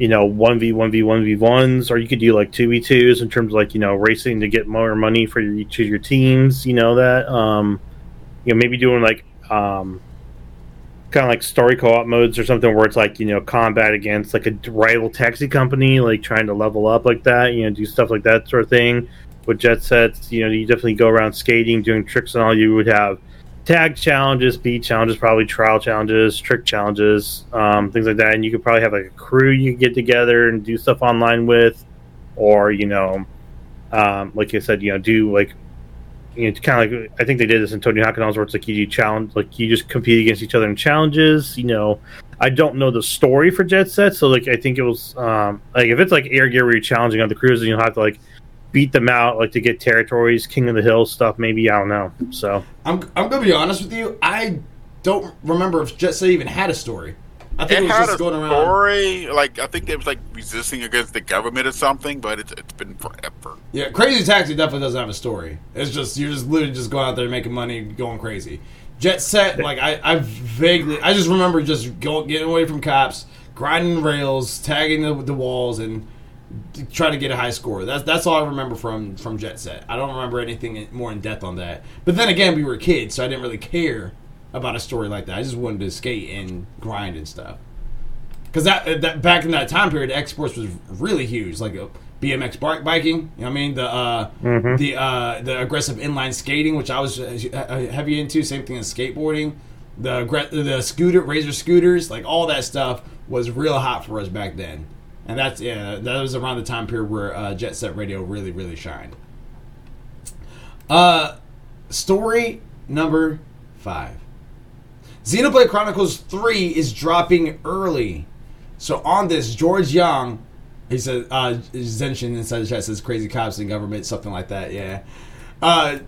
you know one v one v one v ones, or you could do like two v twos in terms of like you know racing to get more money for each of your teams. You know that um you know maybe doing like um kind of like story co-op modes or something where it's like you know combat against like a rival taxi company like trying to level up like that you know do stuff like that sort of thing with jet sets you know you definitely go around skating doing tricks and all you would have tag challenges, beat challenges, probably trial challenges, trick challenges, um, things like that. And you could probably have like a crew you could get together and do stuff online with, or you know, um, like I said, you know, do like you know, kind of like I think they did this in Tony Hawk and where it's like you do challenge, like you just compete against each other in challenges. You know, I don't know the story for Jet Set, so like I think it was um, like if it's like Air Gear where you're challenging other crews, then you'll have to like beat them out, like to get territories, King of the Hill stuff. Maybe I don't know. So. I'm I'm gonna be honest with you. I don't remember if Jet Set even had a story. I think it it, was had just a going around. story, like I think it was like resisting against the government or something, but it's it's been forever. Yeah, Crazy Taxi definitely doesn't have a story. It's just you're just literally just going out there making money, going crazy. Jet Set, like I, I vaguely, I just remember just go, getting away from cops, grinding rails, tagging the, the walls, and trying to get a high score. That's that's all I remember from from Jet Set. I don't remember anything more in depth on that. But then again, we were kids, so I didn't really care about a story like that. I just wanted to skate and grind and stuff. Because that that back in that time period, exports was really huge, like a BMX bike biking. You know what I mean? The uh, the uh, the aggressive inline skating, which I was uh, heavy into. Same thing as skateboarding. The the scooter razor scooters, like all that stuff, was real hot for us back then. And that's yeah, that was around the time period where uh, Jet Set Radio really really shined. Uh, story number five. Xenoblade Chronicles 3 is dropping early. So on this, George Young, he said, uh, Zenshin inside the chat says crazy cops and government, something like that, yeah. Uh,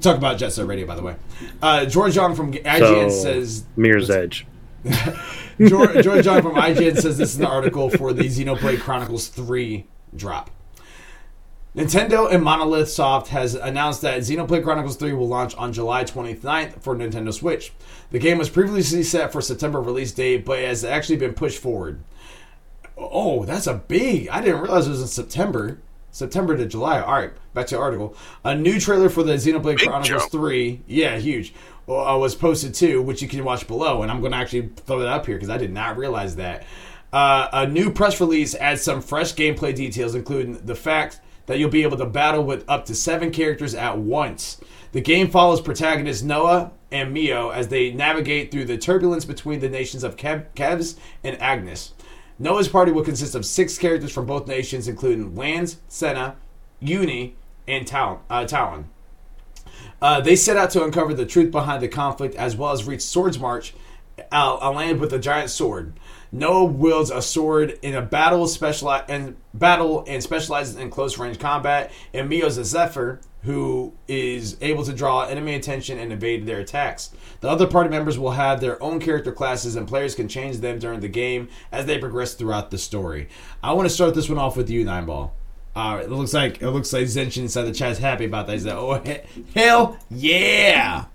talk about Jet Set Radio, by the way. Uh, George Young from IGN So, says, Mirror's Edge. George, George Young from IGN says this is an article for the Xenoblade Chronicles 3 drop. Nintendo and Monolith Soft has announced that Xenoblade Chronicles 3 will launch on July 29th for Nintendo Switch. The game was previously set for September release date, but has actually been pushed forward. Oh, that's a big. I didn't realize it was in September. September to July. All right, back to the article. A new trailer for the Xenoblade Big Chronicles jump. 3, yeah, huge, uh, was posted too, which you can watch below. And I'm going to actually throw that up here because I did not realize that. Uh, a new press release adds some fresh gameplay details, including the fact that you'll be able to battle with up to seven characters at once. The game follows protagonists Noah and Mio as they navigate through the turbulence between the nations of Kev- Kevs and Agnus. Noah's party will consist of six characters from both nations, including Lanz, Sena, Eunie, and. Uh, Talon. Uh, they set out to uncover the truth behind the conflict as well as reach Swords March, uh, a land with a giant sword. Noah wields a sword in a battle speciali- and battle and specializes in close range combat. And Mio's a Zephyr who is able to draw enemy attention and evade their attacks. The other party members will have their own character classes, and players can change them during the game as they progress throughout the story. I want to start this one off with you, Nine Ball. Uh, it looks like it looks like Zenshin inside the chat's happy about that. He's like, "Oh he- hell yeah!"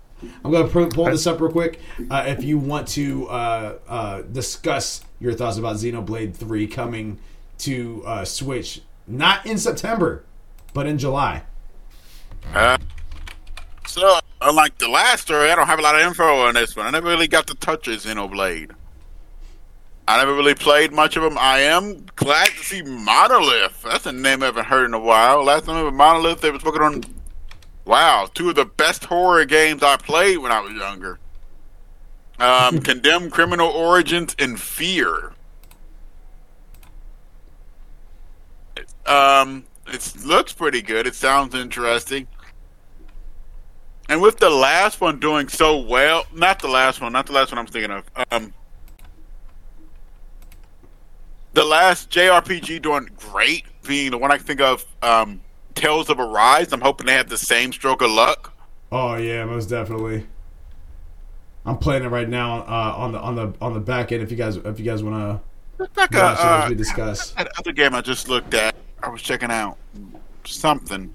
I'm gonna pull, pull this up real quick. Uh, if you want to uh, uh, discuss your thoughts about Xenoblade Three coming to uh, Switch, not in September, but in July. Uh, so, unlike the last story, I don't have a lot of info on this one. I never really got to touch a Xenoblade. I never really played much of them. I am glad to see Monolith. That's a name I haven't heard in a while. Last time I was Monolith, they was working on, wow, two of the best horror games I played when I was younger. Um, Condemned Criminal Origins and Fear. Um, it looks pretty good. It sounds interesting. And with the last one doing so well, not the last one, not the last one I'm thinking of. Um, the last JRPG doing great, being the one I can think of, um, Tales of Arise. I'm hoping they have the same stroke of luck. Oh yeah, most definitely. I'm playing it right now uh, on the on the on the back end. If you guys if you guys want It's like to a, uh, we discuss. that other game I just looked at. I was checking out something.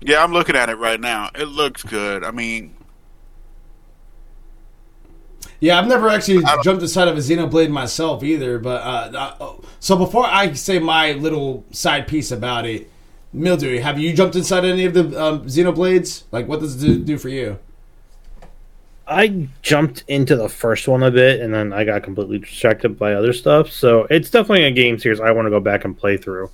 Yeah, I'm looking at it right now. It looks good. I mean, Yeah, I've never actually jumped inside of a Xenoblade myself either. But uh, uh, so before I say my little side piece about it, Mildew, have you jumped inside any of the um, Xenoblades? Like, what does it do, do for you? I jumped into the first one a bit, and then I got completely distracted by other stuff. So it's definitely a game series I want to go back and play through,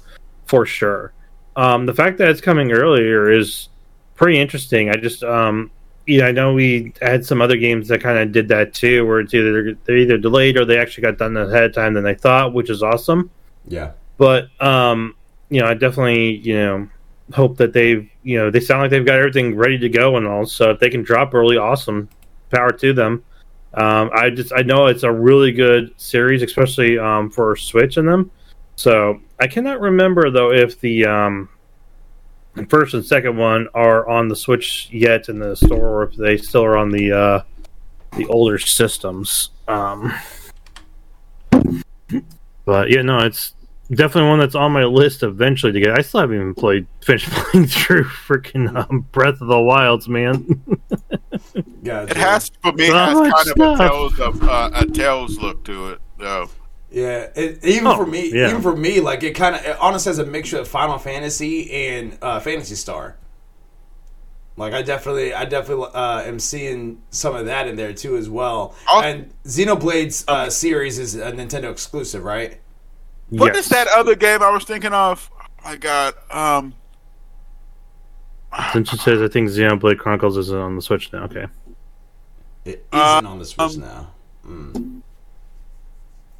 for sure. Um, the fact that it's coming earlier is pretty interesting. I just, um, you know, I know we had some other games that kind of did that too, where it's either they're either delayed or they actually got done ahead of time than they thought, which is awesome. Yeah, But um, you know, I definitely you know hope that they've you know they sound like they've got everything ready to go and all. So if they can drop early, awesome. Power to them. Um, I just I know it's a really good series, especially um, for Switch in them. So I cannot remember though if the um, first and second one are on the Switch yet in the store, or if they still are on the uh, the older systems. Um, but yeah, no, it's definitely one that's on my list eventually to get. I still haven't even played, finished playing through freaking um, Breath of the Wilds, man. gotcha. it has for me. It So has much kind of a stuff. Tales of uh, a Tales look to it, though. Yeah, it, even Oh, for me, yeah. even for me, like it kind of it honestly has a mixture of Final Fantasy and uh, Phantasy Star. Like I definitely, I definitely uh, am seeing some of that in there too as well. I'll- and Xenoblade's uh, series is a Nintendo exclusive, right? What Yes. is that other game I was thinking of? Oh my God. Um, Since it says I think Xenoblade Chronicles is on the Switch now. Okay. It Uh, isn't on the Switch um, now. Mm.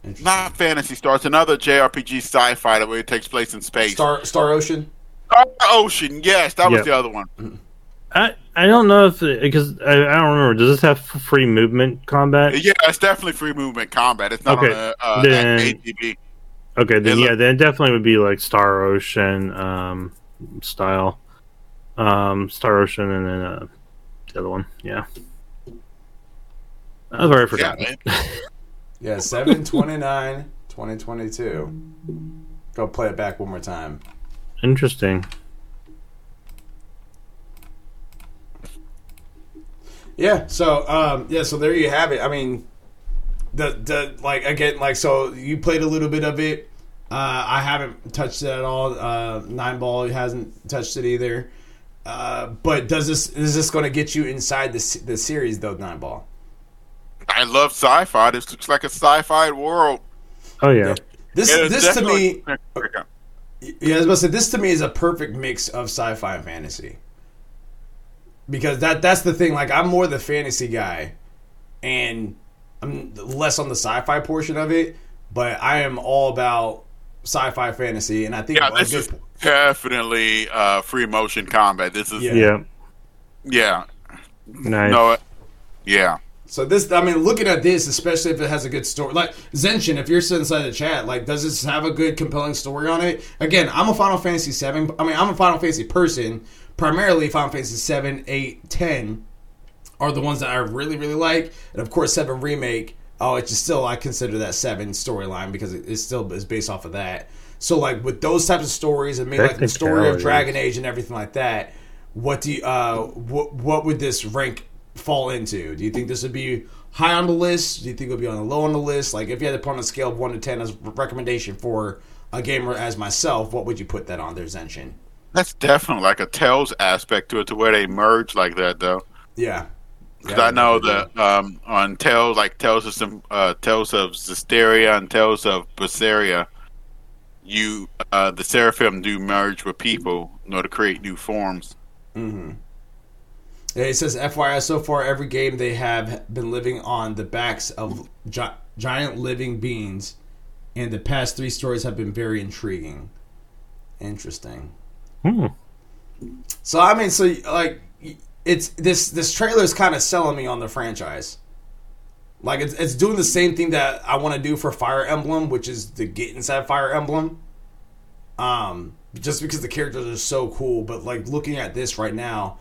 Interesting. not Phantasy Star. It's another JRPG sci-fi that where it takes place in space. Star Star Ocean. Star Ocean. Yes, that was Yeah. the other one. I I don't know if because I, I don't remember. Does this have free movement combat? Yeah, it's definitely free movement combat. It's not Okay, on the uh, then- ATB. Okay, then It look- yeah, then definitely would be like Star Ocean um, style, um, Star Ocean, and then uh, the other one. Yeah, I've already forgotten. man. Yeah, 729 2022. Go play it back one more time. Interesting. Yeah. So, um, yeah. So there you have it. I mean, the the like again, like so you played a little bit of it. Uh, I haven't touched it at all. Uh, Nine Ball hasn't touched it either. Uh, but does this is this going to get you inside the the series though? Nine Ball. I love sci-fi. This looks like a sci-fi world. Oh yeah, This Yeah, this to me Yeah, I was about to say this to me is a perfect mix of sci-fi and fantasy. Because that that's the thing. Like I'm more the fantasy guy, and I'm less on the sci-fi portion of it. But I am all about sci-fi fantasy, and I think Yeah, a this good- is definitely uh, free motion combat. This is Yeah. yeah, Yeah, nice. no, yeah. So this, I mean, looking at this, especially if it has a good story, like Zenshin, if you're sitting inside the chat, like, does this have a good, compelling story on it? Again, I'm a Final Fantasy seven. I mean, I'm a Final Fantasy person. Primarily, Final Fantasy seven, eight, ten are the ones that I really, really like, and of course, seven remake. Oh, it's just still I consider that seven storyline because it, it still is based off of that. So, like with those types of stories, and maybe like the story of Dragon Age and everything like that, what do you, uh, what what would this rank fall into? Do you think this would be high on the list? Do you think it would be on the low on the list? Like if you had to put on a scale of one to ten as a recommendation for a gamer as myself, what would you put that on there, Zenshin? That's definitely like a Tales aspect to it, to where they merge like that, though. Yeah. Because I know that um, on Tales, like Tales of some uh, Tales of Zestiria and Tales of Berseria, you uh, the Seraphim do merge with people in order to create new forms. Mm-hmm. It says FYI, so far every game they have been living on the backs of gi- giant living beings, and the past three stories have been very intriguing. Interesting. Hmm. So I mean, so like, it's this this trailer is kind of selling me on the franchise. Like it's it's doing the same thing that I want to do for Fire Emblem, which is to get inside Fire Emblem. Um, just because the characters are so cool, but like looking at this right now,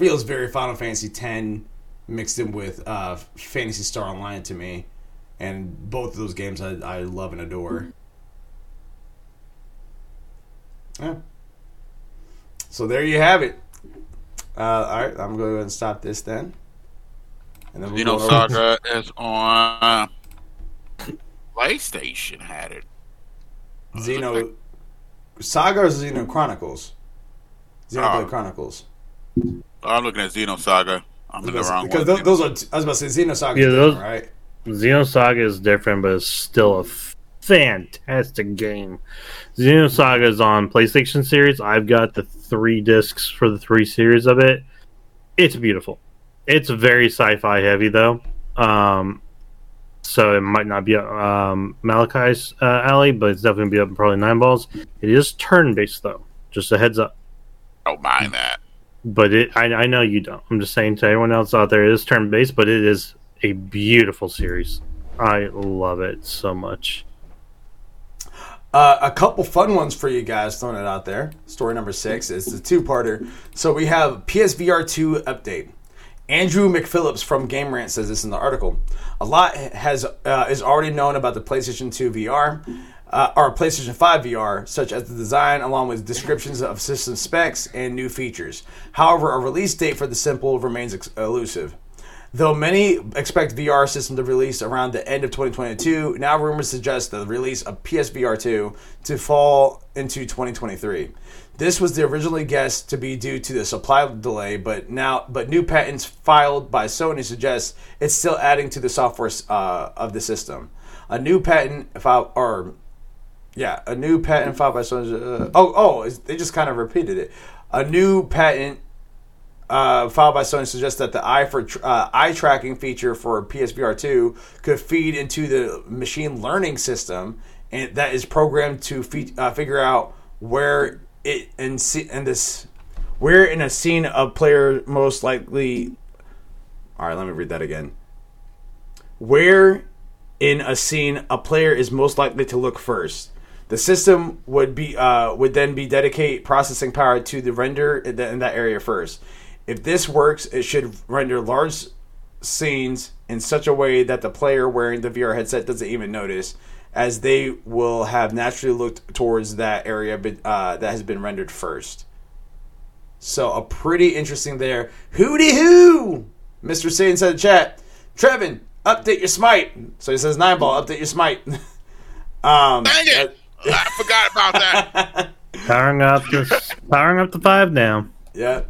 feels very Final Fantasy X mixed in with uh, Phantasy Star Online to me, and both of those games I, I love and adore. Yeah. So there you have it. Uh, all right, I'm going to go ahead and stop this then. And then we'll go over- Xenosaga is on PlayStation. Had it. Xeno Saga or Xeno Chronicles? Xenoblade Uh, Chronicles. I'm looking at Xenosaga. I'm in the wrong because one. tho- those are. I was about to say Xenosaga. Yeah, Yeah, those- right? Xenosaga is different, but it's still a fantastic game. Xenosaga is on PlayStation series. I've got the three discs for the three series of it. It's beautiful. It's very sci-fi heavy though, um, so it might not be up um, Malachi's uh, alley, but it's definitely be up in probably nine balls. It is turn-based though. Just a heads up. Don't mind that. But it, I, I know you don't. I'm just saying to everyone else out there, it is turn based, but it is a beautiful series. I love it so much. Uh, a couple fun ones for you guys throwing it out there. Story number six is the two-parter. So we have PSVR two update. Andrew McPhillips from Game Rant says this in the article. A lot has uh, is already known about the PlayStation 2 VR uh, PlayStation 5 VR, such as the design, along with descriptions of system specs and new features. However, a release date for the simple remains ex- elusive. Though many expect VR system to release around the end of 2022, now rumors suggest the release of PSVR 2 to fall into 2023. This was the originally guessed to be due to the supply delay, but now but new patents filed by Sony suggest it's still adding to the software uh, of the system. A new patent filed or yeah, a new patent filed by Sony. Uh, oh, oh, they just kind of repeated it. A new patent uh, filed by Sony suggests that the eye for uh, eye tracking feature for PSVR 2 could feed into the machine learning system, and that is programmed to fe- uh, figure out where it in se- in this where in a scene a player most likely. All right, let me read that again. Where in a scene a player is most likely to look first. The system would be uh, would then be dedicate processing power to the render in, the, in that area first. If this works, it should render large scenes in such a way that the player wearing the VR headset doesn't even notice, as they will have naturally looked towards that area uh, that has been rendered first. So a pretty interesting there. Hooty hoo! Mr. C inside the chat. Trevin, update your smite. So he says nine ball, update your smite. um, Dang it! I forgot about that. Powering up the powering up the five now. Yeah.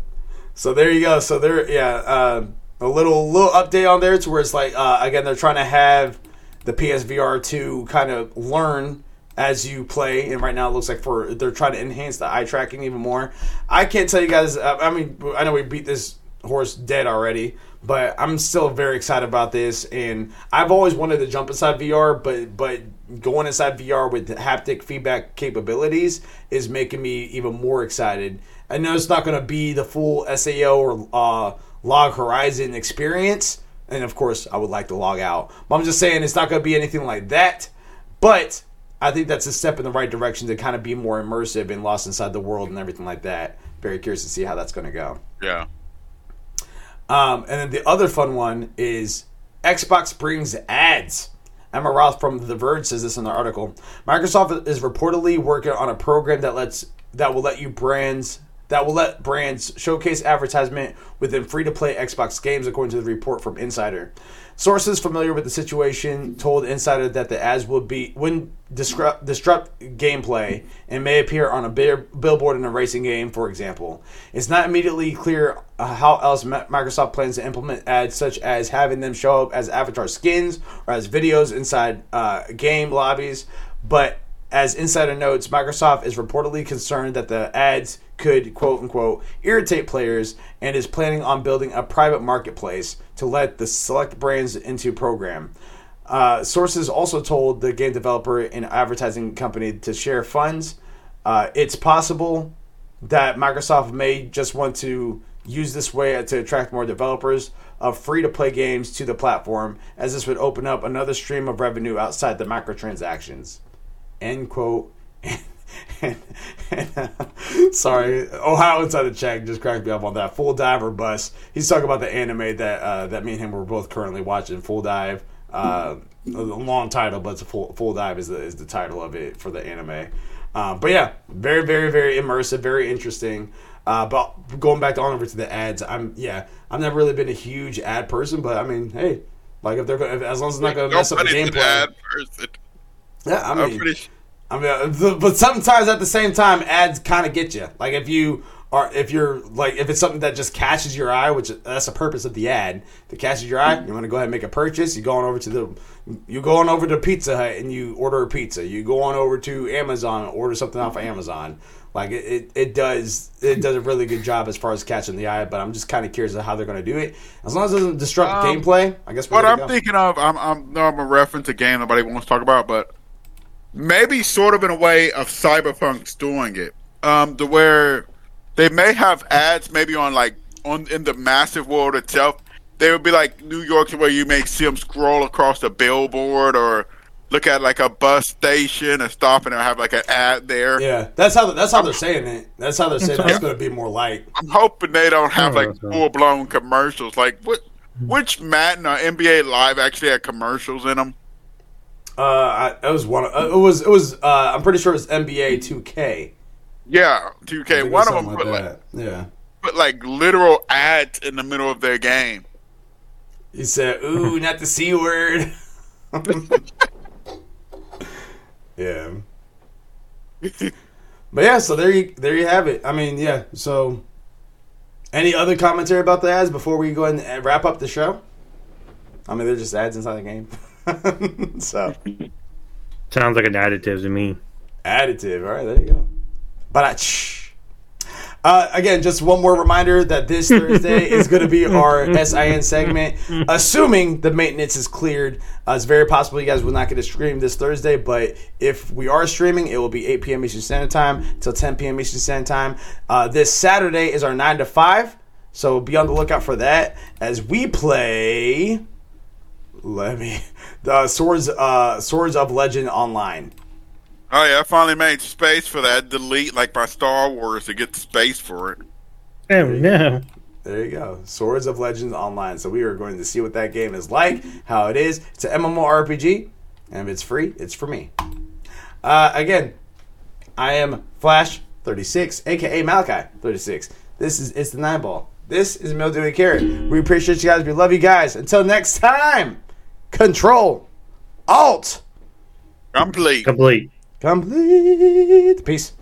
So there you go. So there, yeah, uh, a little little update on there to where it's like uh, again they're trying to have the PSVR 2 kind of learn as you play. And right now, it looks like for they're trying to enhance the eye tracking even more. I can't tell you guys. uh, I mean, I know we beat this horse dead already, but I'm still very excited about this. And I've always wanted to jump inside VR, but but going inside VR with haptic feedback capabilities is making me even more excited. I know it's not going to be the full SAO or uh, Log Horizon experience, and of course, I would like to log out. But I'm just saying it's not going to be anything like that. But I think that's a step in the right direction to kind of be more immersive and lost inside the world and everything like that. Very curious to see how that's going to go. Yeah. Um, and then the other fun one is Xbox brings ads. Emma Roth from The Verge says this in the article. Microsoft is reportedly working on a program that lets that will let you brands that will let brands showcase advertisement within free-to-play Xbox games, according to the report from Insider. Sources familiar with the situation told Insider that the ads would be when disrupt, disrupt gameplay and may appear on a billboard in a racing game, for example. It's not immediately clear uh, how else Microsoft plans to implement ads, such as having them show up as avatar skins or as videos inside uh, game lobbies, but as Insider notes, Microsoft is reportedly concerned that the ads could, quote unquote, irritate players and is planning on building a private marketplace to let the select brands into program. Uh, sources also told the game developer and advertising company to share funds. Uh, it's possible that Microsoft may just want to use this way to attract more developers of free to play games to the platform, as this would open up another stream of revenue outside the microtransactions end quote. and, and, uh, sorry, Ohio inside the check just cracked me up on that full Dive or bus. He's talking about the anime that uh, that me and him were both currently watching. Full dive, uh, a long title, but it's a full full dive is the is the title of it for the anime. Uh, but yeah, very very very immersive, very interesting. Uh, but going back on over to the ads, I'm yeah, I've never really been a huge ad person, but I mean, hey, like if they're going, if, as long as it's not going to mess up the gameplay. ad person. Yeah, I I'm mean, pretty. I mean, uh, but sometimes at the same time, ads kind of get you. Like if you are, if you're like, if it's something that just catches your eye, which that's the purpose of the ad, to catches your eye, you want to go ahead and make a purchase. You go on over to the, you go on over to Pizza Hut and you order a pizza. You go on over to Amazon and order something off of Amazon. Like it, it, it does, it does a really good job as far as catching the eye. But I'm just kind of curious of how they're going to do it. As long as it doesn't disrupt Um, gameplay, I guess. we're What I'm go. thinking of, I'm, I'm, no, I'm a reference a game nobody wants to talk about, but maybe sort of in a way of Cyberpunk's doing it, um, to where they may have ads, maybe on like on in the massive world itself. They would be like New York, where you may see them scroll across a billboard or look at like a bus station and stop and have like an ad there. Yeah, that's how that's how they're saying it. That's how they're saying That's it's right. going to be more like. I'm hoping they don't have like full blown commercials. Like what? Which Madden or NBA Live actually had commercials in them? Uh, I, it was one. Uh, it was. It was. Uh, I'm pretty sure it was NBA 2K. Yeah, 2K. One of them something put like, yeah. put like literal ads in the middle of their game. He said, "Ooh, not the c word." yeah. But yeah, so there you there you have it. I mean, yeah. So, any other commentary about the ads before we go ahead and wrap up the show? I mean, they're just ads inside the game. so Sounds like an additive to me. additive. All right, there you go. But. Uh, again, just one more reminder that this Thursday is going to be our SIN segment. Assuming the maintenance is cleared, uh, it's very possible you guys will not get a stream this Thursday. But if we are streaming, it will be 8 p.m. Eastern Standard Time till 10 p.m. Eastern Standard Time. Uh, this Saturday is our 9 to 5. So be on the lookout for that as we play. Let me. The Swords, uh, Swords of Legend Online. Oh yeah, I finally made space for that. Delete like my Star Wars to get space for it. Oh no. There you go. Swords of Legends Online. So we are going to see what that game is like, how it is. It's an MMORPG, and if it's free, it's for me. Uh, again, I am Flash36, aka Malachi36. This is It's the Nine Ball. This is Mildew and Carrot. We appreciate you guys. We love you guys. Until next time, Control, Alt, Complete. Complete. Complete. Peace.